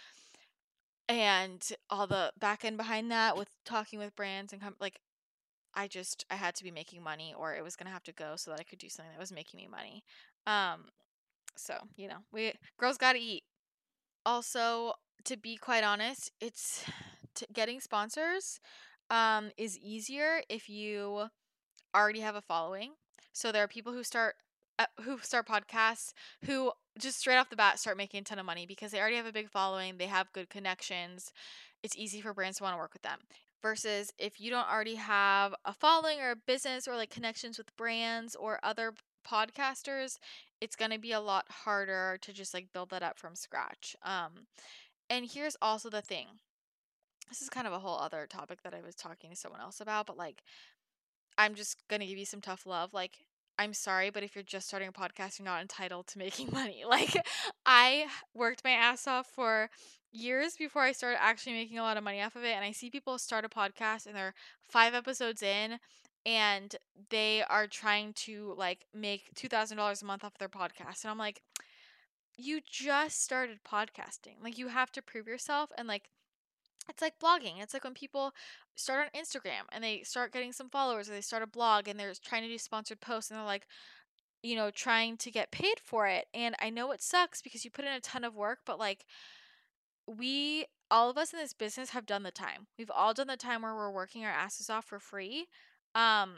and all the back end behind that with talking with brands and com- like I just I had to be making money or it was going to have to go so that I could do something that was making me money um so, you know, we girls got to eat. Also, to be quite honest, it's t- getting sponsors um is easier if you already have a following. So there are people who start uh, who start podcasts who just straight off the bat start making a ton of money because they already have a big following, they have good connections. It's easy for brands to want to work with them. Versus if you don't already have a following or a business or like connections with brands or other podcasters, it's going to be a lot harder to just like build that up from scratch. Um and here's also the thing. This is kind of a whole other topic that I was talking to someone else about, but like I'm just going to give you some tough love. Like I'm sorry, but if you're just starting a podcast, you're not entitled to making money. Like, I worked my ass off for years before I started actually making a lot of money off of it. And I see people start a podcast and they're five episodes in and they are trying to like make $2,000 a month off their podcast. And I'm like, you just started podcasting. Like, you have to prove yourself. And like, it's like blogging. It's like when people start on Instagram and they start getting some followers or they start a blog and they're trying to do sponsored posts and they're like, you know, trying to get paid for it. And I know it sucks because you put in a ton of work, but like we all of us in this business have done the time. We've all done the time where we're working our asses off for free. Um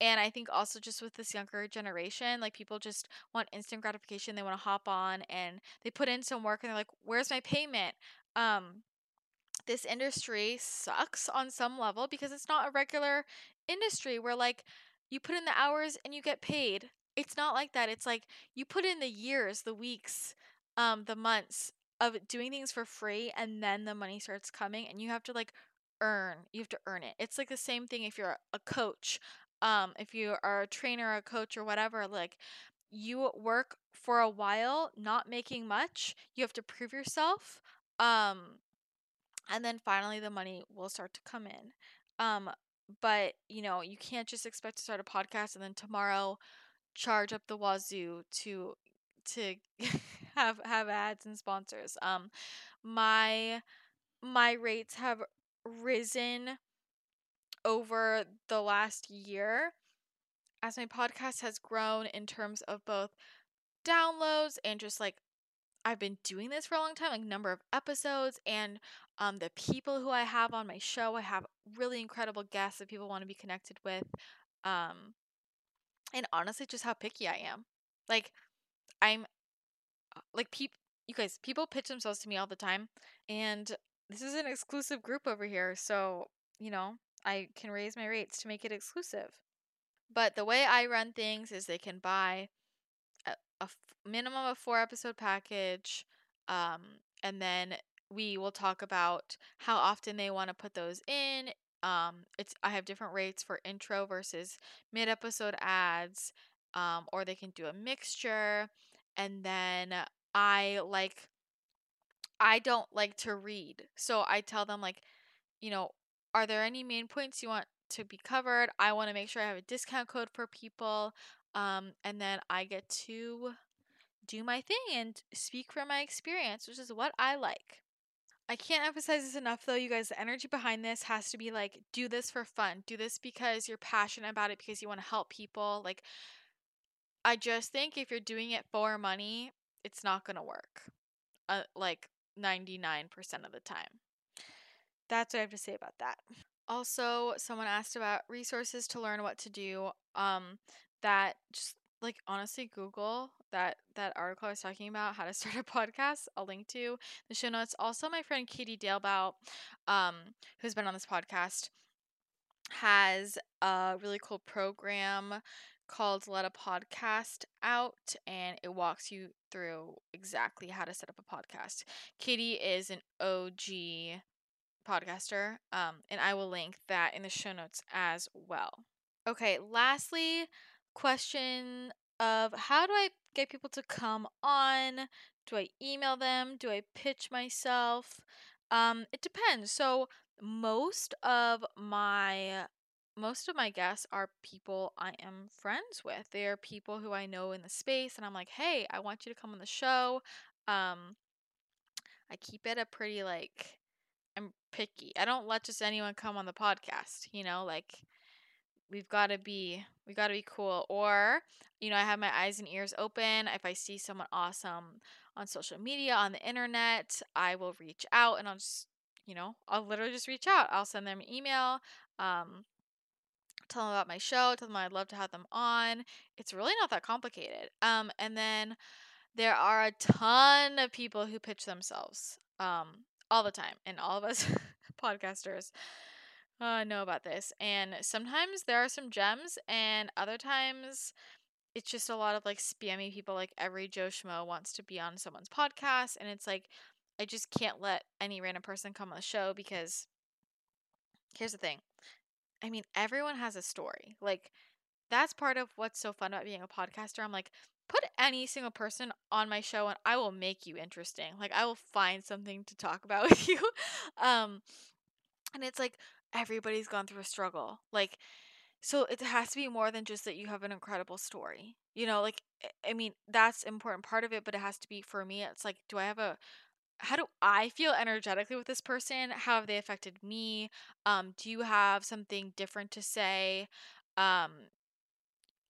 and I think also just with this younger generation, like people just want instant gratification. They want to hop on and they put in some work and they're like, "Where's my payment?" Um this industry sucks on some level because it's not a regular industry where like you put in the hours and you get paid. It's not like that. It's like you put in the years, the weeks, um the months of doing things for free and then the money starts coming and you have to like earn. You have to earn it. It's like the same thing if you're a coach. Um if you are a trainer, a coach or whatever, like you work for a while not making much. You have to prove yourself. Um and then finally the money will start to come in. Um, but you know, you can't just expect to start a podcast and then tomorrow charge up the wazoo to to have have ads and sponsors. Um, my my rates have risen over the last year as my podcast has grown in terms of both downloads and just like I've been doing this for a long time, like number of episodes and um the people who I have on my show. I have really incredible guests that people want to be connected with. Um and honestly just how picky I am. Like I'm uh, like people you guys, people pitch themselves to me all the time and this is an exclusive group over here, so, you know, I can raise my rates to make it exclusive. But the way I run things is they can buy a f- minimum of four episode package. Um, and then we will talk about how often they want to put those in. Um, it's I have different rates for intro versus mid episode ads, um, or they can do a mixture. And then I like I don't like to read, so I tell them like, you know, are there any main points you want to be covered? I want to make sure I have a discount code for people. Um, and then I get to do my thing and speak from my experience, which is what I like. I can't emphasize this enough though, you guys. The energy behind this has to be like, do this for fun. Do this because you're passionate about it, because you want to help people. Like, I just think if you're doing it for money, it's not going to work. Uh, like 99% of the time. That's what I have to say about that. Also, someone asked about resources to learn what to do. Um, that just like honestly Google that that article I was talking about how to start a podcast. I'll link to the show notes. Also, my friend Katie Dalebout, um, who's been on this podcast, has a really cool program called Let a Podcast Out, and it walks you through exactly how to set up a podcast. Katie is an OG podcaster, um, and I will link that in the show notes as well. Okay, lastly, question of how do I get people to come on? Do I email them? Do I pitch myself? Um, it depends. So most of my most of my guests are people I am friends with. They are people who I know in the space and I'm like, "Hey, I want you to come on the show." Um I keep it a pretty like I'm picky. I don't let just anyone come on the podcast, you know, like we've got to be we got to be cool or you know i have my eyes and ears open if i see someone awesome on social media on the internet i will reach out and i'll just you know i'll literally just reach out i'll send them an email um tell them about my show tell them i'd love to have them on it's really not that complicated um and then there are a ton of people who pitch themselves um all the time and all of us podcasters uh, know about this. And sometimes there are some gems, and other times it's just a lot of like spammy people. Like every Joe Schmo wants to be on someone's podcast, and it's like I just can't let any random person come on the show because here's the thing. I mean, everyone has a story. Like that's part of what's so fun about being a podcaster. I'm like, put any single person on my show and I will make you interesting. Like I will find something to talk about with you. Um and it's like everybody's gone through a struggle. Like so it has to be more than just that you have an incredible story. You know, like I mean, that's important part of it, but it has to be for me. It's like do I have a how do I feel energetically with this person? How have they affected me? Um, do you have something different to say? Um,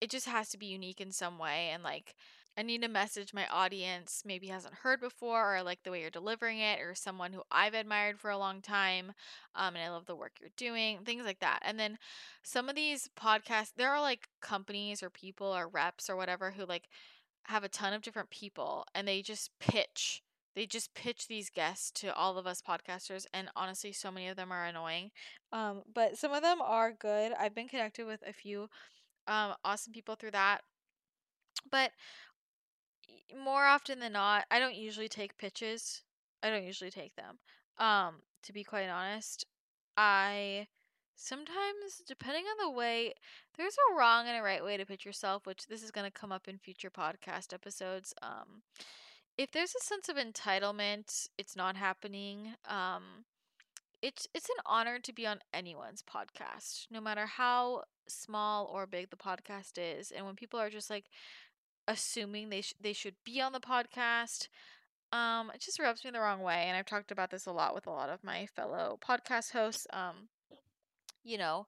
it just has to be unique in some way and like I need to message my audience maybe hasn't heard before or I like the way you're delivering it or someone who I've admired for a long time um, and I love the work you're doing, things like that. And then some of these podcasts, there are like companies or people or reps or whatever who like have a ton of different people and they just pitch they just pitch these guests to all of us podcasters and honestly so many of them are annoying um, but some of them are good. I've been connected with a few um, awesome people through that but more often than not i don't usually take pitches. I don't usually take them. Um, to be quite honest i sometimes depending on the way there's a wrong and a right way to pitch yourself which this is going to come up in future podcast episodes um, if there's a sense of entitlement, it's not happening. Um, it's it's an honor to be on anyone's podcast, no matter how small or big the podcast is. And when people are just like assuming they sh- they should be on the podcast, um, it just rubs me the wrong way. And I've talked about this a lot with a lot of my fellow podcast hosts. Um, you know,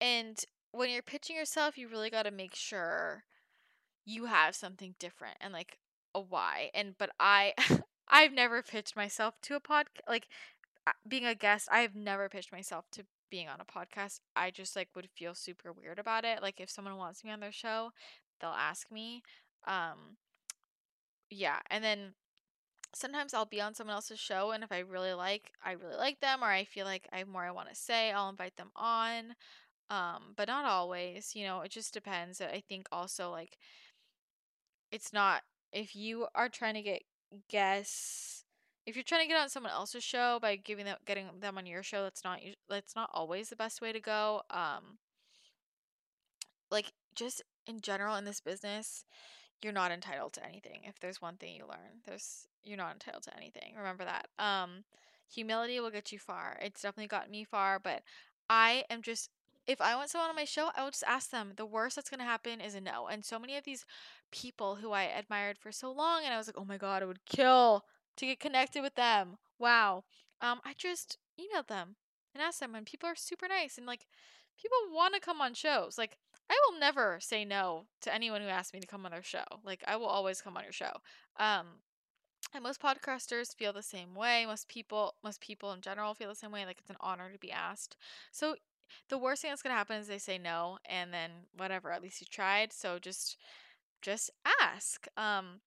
and when you're pitching yourself, you really got to make sure you have something different and like a why. And but I I've never pitched myself to a podcast like being a guest. I've never pitched myself to being on a podcast. I just like would feel super weird about it. Like if someone wants me on their show, they'll ask me. Um yeah, and then sometimes I'll be on someone else's show and if I really like I really like them or I feel like I have more I want to say, I'll invite them on. Um, but not always, you know, it just depends. I think also like it's not if you are trying to get guests if you're trying to get on someone else's show by giving them getting them on your show that's not that's not always the best way to go um like just in general in this business you're not entitled to anything if there's one thing you learn there's you're not entitled to anything remember that um humility will get you far it's definitely gotten me far but i am just if I want someone on my show, I will just ask them. The worst that's going to happen is a no. And so many of these people who I admired for so long, and I was like, oh my God, I would kill to get connected with them. Wow. Um, I just emailed them and asked them, and people are super nice. And like, people want to come on shows. Like, I will never say no to anyone who asks me to come on their show. Like, I will always come on your show. Um, and most podcasters feel the same way. Most people, most people in general feel the same way. Like it's an honor to be asked. So the worst thing that's gonna happen is they say no, and then whatever. At least you tried. So just just ask. Um,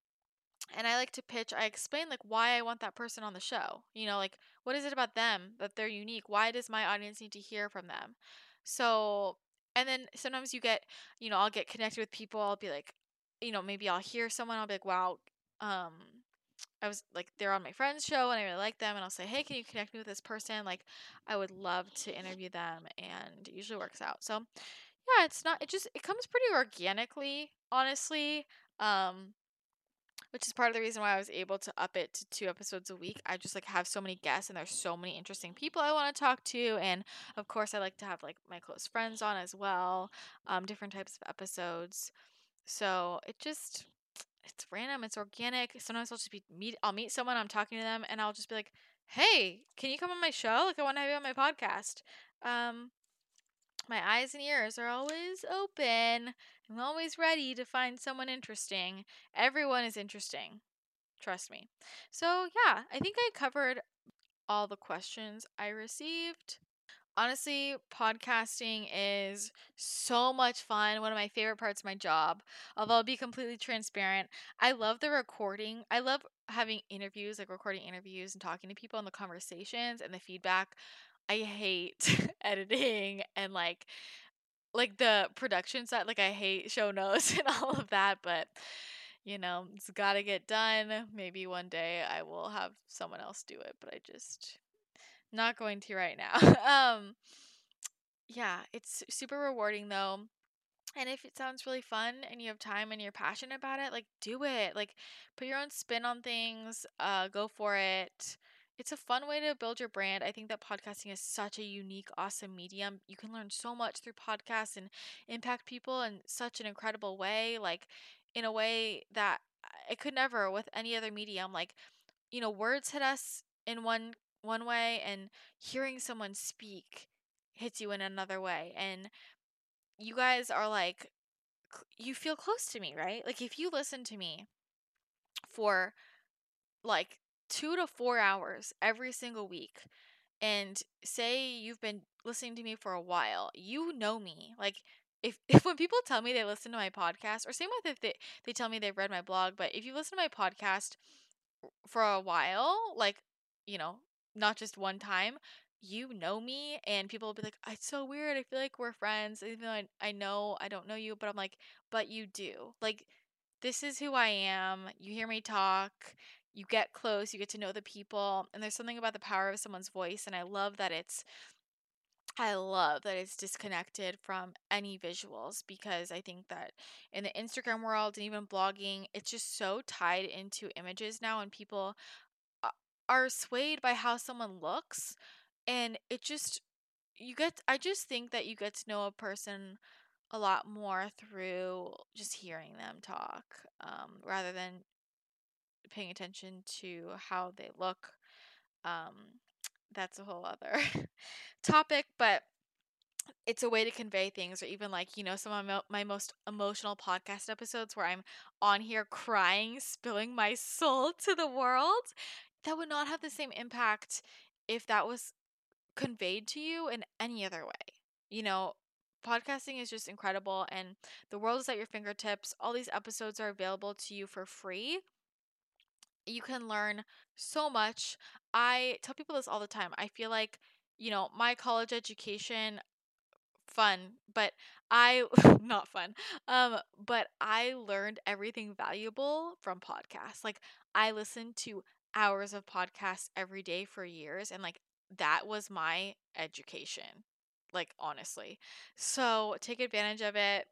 and I like to pitch. I explain like why I want that person on the show. You know, like what is it about them that they're unique? Why does my audience need to hear from them? So, and then sometimes you get, you know, I'll get connected with people. I'll be like, you know, maybe I'll hear someone. I'll be like, wow, um, I was like they're on my friend's show and I really like them and I'll say, "Hey, can you connect me with this person?" Like I would love to interview them and it usually works out. So, yeah, it's not it just it comes pretty organically, honestly. Um which is part of the reason why I was able to up it to two episodes a week. I just like have so many guests and there's so many interesting people I want to talk to and of course I like to have like my close friends on as well. Um different types of episodes. So, it just it's random, it's organic. Sometimes I'll just be meet I'll meet someone, I'm talking to them, and I'll just be like, Hey, can you come on my show? Like I want to have you on my podcast. Um my eyes and ears are always open. I'm always ready to find someone interesting. Everyone is interesting. Trust me. So, yeah, I think I covered all the questions I received honestly, podcasting is so much fun. One of my favorite parts of my job. Although I'll be completely transparent, I love the recording. I love having interviews, like recording interviews and talking to people and the conversations and the feedback. I hate editing and like like the production side. Like I hate show notes and all of that, but you know, it's got to get done. Maybe one day I will have someone else do it, but I just not going to right now. um yeah, it's super rewarding though. And if it sounds really fun and you have time and you're passionate about it, like do it. Like put your own spin on things, uh go for it. It's a fun way to build your brand. I think that podcasting is such a unique, awesome medium. You can learn so much through podcasts and impact people in such an incredible way, like in a way that I could never with any other medium. Like, you know, words hit us in one one way and hearing someone speak hits you in another way. And you guys are like you feel close to me, right? Like if you listen to me for like 2 to 4 hours every single week and say you've been listening to me for a while, you know me. Like if, if when people tell me they listen to my podcast or same with if they, they tell me they've read my blog, but if you listen to my podcast for a while, like, you know, not just one time, you know me and people will be like it's so weird i feel like we're friends even though I, I know i don't know you but i'm like but you do like this is who i am you hear me talk you get close you get to know the people and there's something about the power of someone's voice and i love that it's I love that it's disconnected from any visuals because I think that in the Instagram world and even blogging, it's just so tied into images now, and people uh, are swayed by how someone looks and it just you get I just think that you get to know a person a lot more through just hearing them talk um, rather than paying attention to how they look um, that's a whole other topic but it's a way to convey things or even like you know some of my, my most emotional podcast episodes where i'm on here crying spilling my soul to the world that would not have the same impact if that was conveyed to you in any other way. You know, podcasting is just incredible and the world is at your fingertips. All these episodes are available to you for free. You can learn so much. I tell people this all the time. I feel like, you know, my college education fun, but I not fun. Um but I learned everything valuable from podcasts. Like I listened to hours of podcasts every day for years and like that was my education. Like, honestly. So take advantage of it.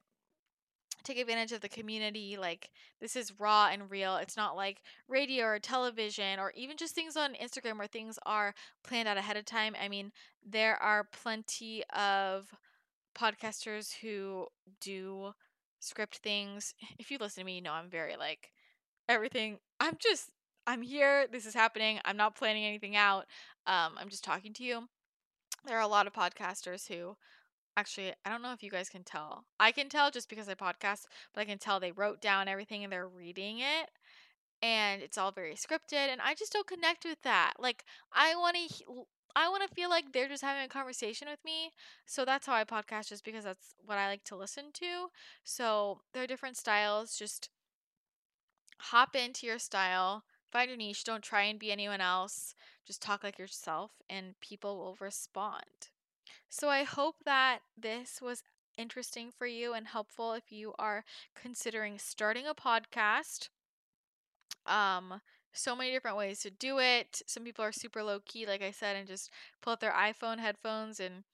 Take advantage of the community. Like, this is raw and real. It's not like radio or television or even just things on Instagram where things are planned out ahead of time. I mean, there are plenty of podcasters who do script things. If you listen to me, you know I'm very like everything. I'm just I'm here. This is happening. I'm not planning anything out. Um, I'm just talking to you. There are a lot of podcasters who actually, I don't know if you guys can tell. I can tell just because I podcast, but I can tell they wrote down everything and they're reading it. And it's all very scripted. And I just don't connect with that. Like, I want to. I want to feel like they're just having a conversation with me. So that's how I podcast, just because that's what I like to listen to. So there are different styles. Just hop into your style Find your niche. Don't try and be anyone else. Just talk like yourself, and people will respond. So I hope that this was interesting for you and helpful if you are considering starting a podcast. Um, so many different ways to do it. Some people are super low key, like I said, and just pull out their iPhone headphones and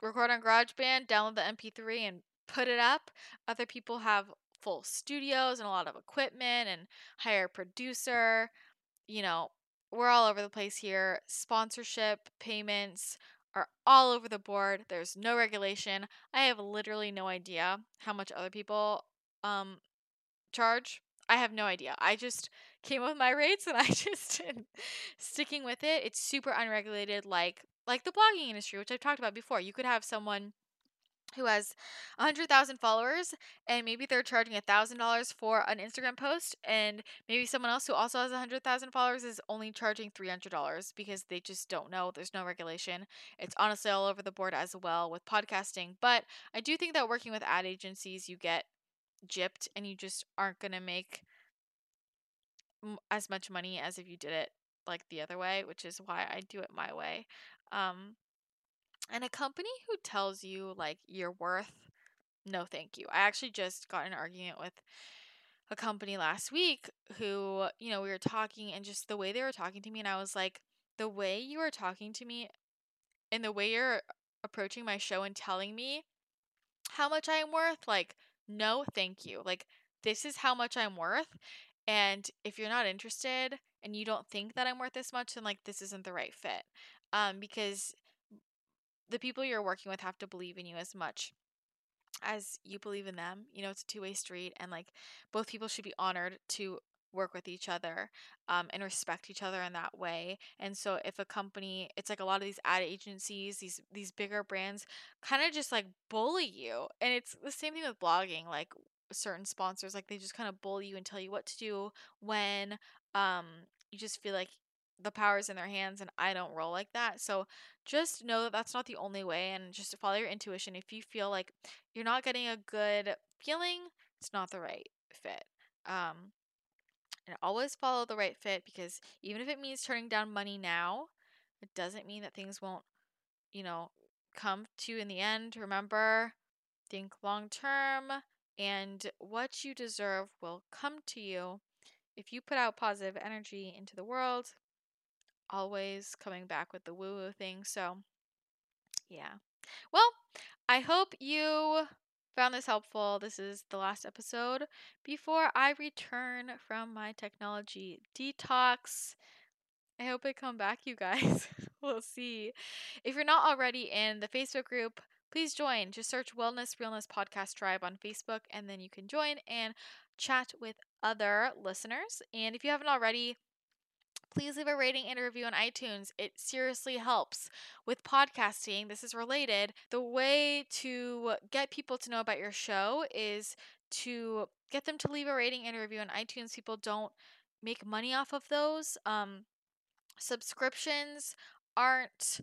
record on GarageBand, download the MP3, and put it up. Other people have full studios and a lot of equipment and hire a producer. You know, we're all over the place here. Sponsorship payments are all over the board. There's no regulation. I have literally no idea how much other people um charge. I have no idea. I just came up with my rates and I just sticking with it. It's super unregulated like like the blogging industry, which I've talked about before. You could have someone who has 100,000 followers and maybe they're charging $1,000 for an Instagram post and maybe someone else who also has 100,000 followers is only charging $300 because they just don't know there's no regulation. It's honestly all over the board as well with podcasting, but I do think that working with ad agencies you get gypped and you just aren't going to make as much money as if you did it like the other way, which is why I do it my way. Um and a company who tells you like your worth, no thank you. I actually just got an argument with a company last week who, you know, we were talking and just the way they were talking to me and I was like, the way you are talking to me and the way you're approaching my show and telling me how much I am worth? Like, no, thank you. Like, this is how much I'm worth. And if you're not interested and you don't think that I'm worth this much, then like this isn't the right fit. Um, because the people you're working with have to believe in you as much as you believe in them. You know, it's a two way street, and like both people should be honored to work with each other um, and respect each other in that way. And so if a company, it's like a lot of these ad agencies, these these bigger brands, kind of just like bully you, and it's the same thing with blogging. Like certain sponsors, like they just kind of bully you and tell you what to do when um, you just feel like the power's in their hands and I don't roll like that. So just know that that's not the only way and just follow your intuition. If you feel like you're not getting a good feeling, it's not the right fit. Um, and always follow the right fit because even if it means turning down money now, it doesn't mean that things won't, you know, come to you in the end. Remember, think long term and what you deserve will come to you if you put out positive energy into the world. Always coming back with the woo woo thing. So, yeah. Well, I hope you found this helpful. This is the last episode before I return from my technology detox. I hope I come back, you guys. we'll see. If you're not already in the Facebook group, please join. Just search Wellness Realness Podcast Tribe on Facebook, and then you can join and chat with other listeners. And if you haven't already, please leave a rating and a review on iTunes. It seriously helps. With podcasting, this is related. The way to get people to know about your show is to get them to leave a rating and a review on iTunes. People don't make money off of those. Um, subscriptions aren't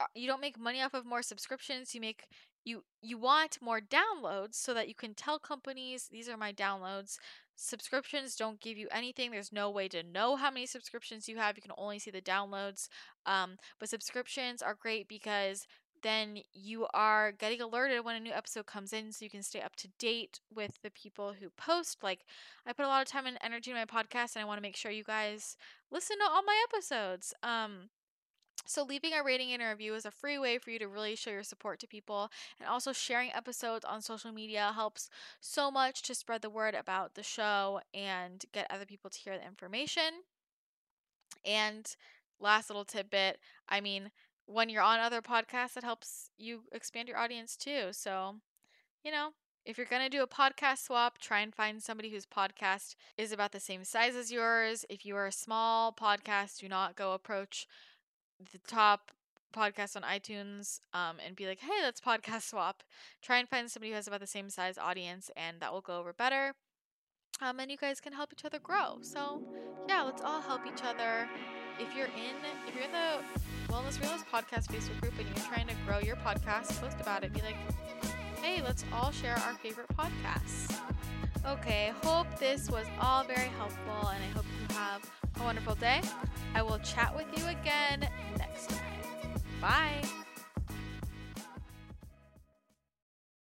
uh, you don't make money off of more subscriptions you make you you want more downloads so that you can tell companies these are my downloads subscriptions don't give you anything there's no way to know how many subscriptions you have you can only see the downloads um, but subscriptions are great because then you are getting alerted when a new episode comes in so you can stay up to date with the people who post like i put a lot of time and energy in my podcast and i want to make sure you guys listen to all my episodes um so, leaving a rating and a review is a free way for you to really show your support to people. And also, sharing episodes on social media helps so much to spread the word about the show and get other people to hear the information. And last little tidbit I mean, when you're on other podcasts, it helps you expand your audience too. So, you know, if you're going to do a podcast swap, try and find somebody whose podcast is about the same size as yours. If you are a small podcast, do not go approach the top podcast on iTunes um, and be like, hey, let's podcast swap. Try and find somebody who has about the same size audience, and that will go over better. Um, and you guys can help each other grow. So, yeah, let's all help each other. If you're in, if you're in the Wellness Realness podcast Facebook group and you're trying to grow your podcast, post about it. Be like, hey, let's all share our favorite podcasts. Okay, hope this was all very helpful, and I hope you have a wonderful day. I will chat with you again next time. Bye.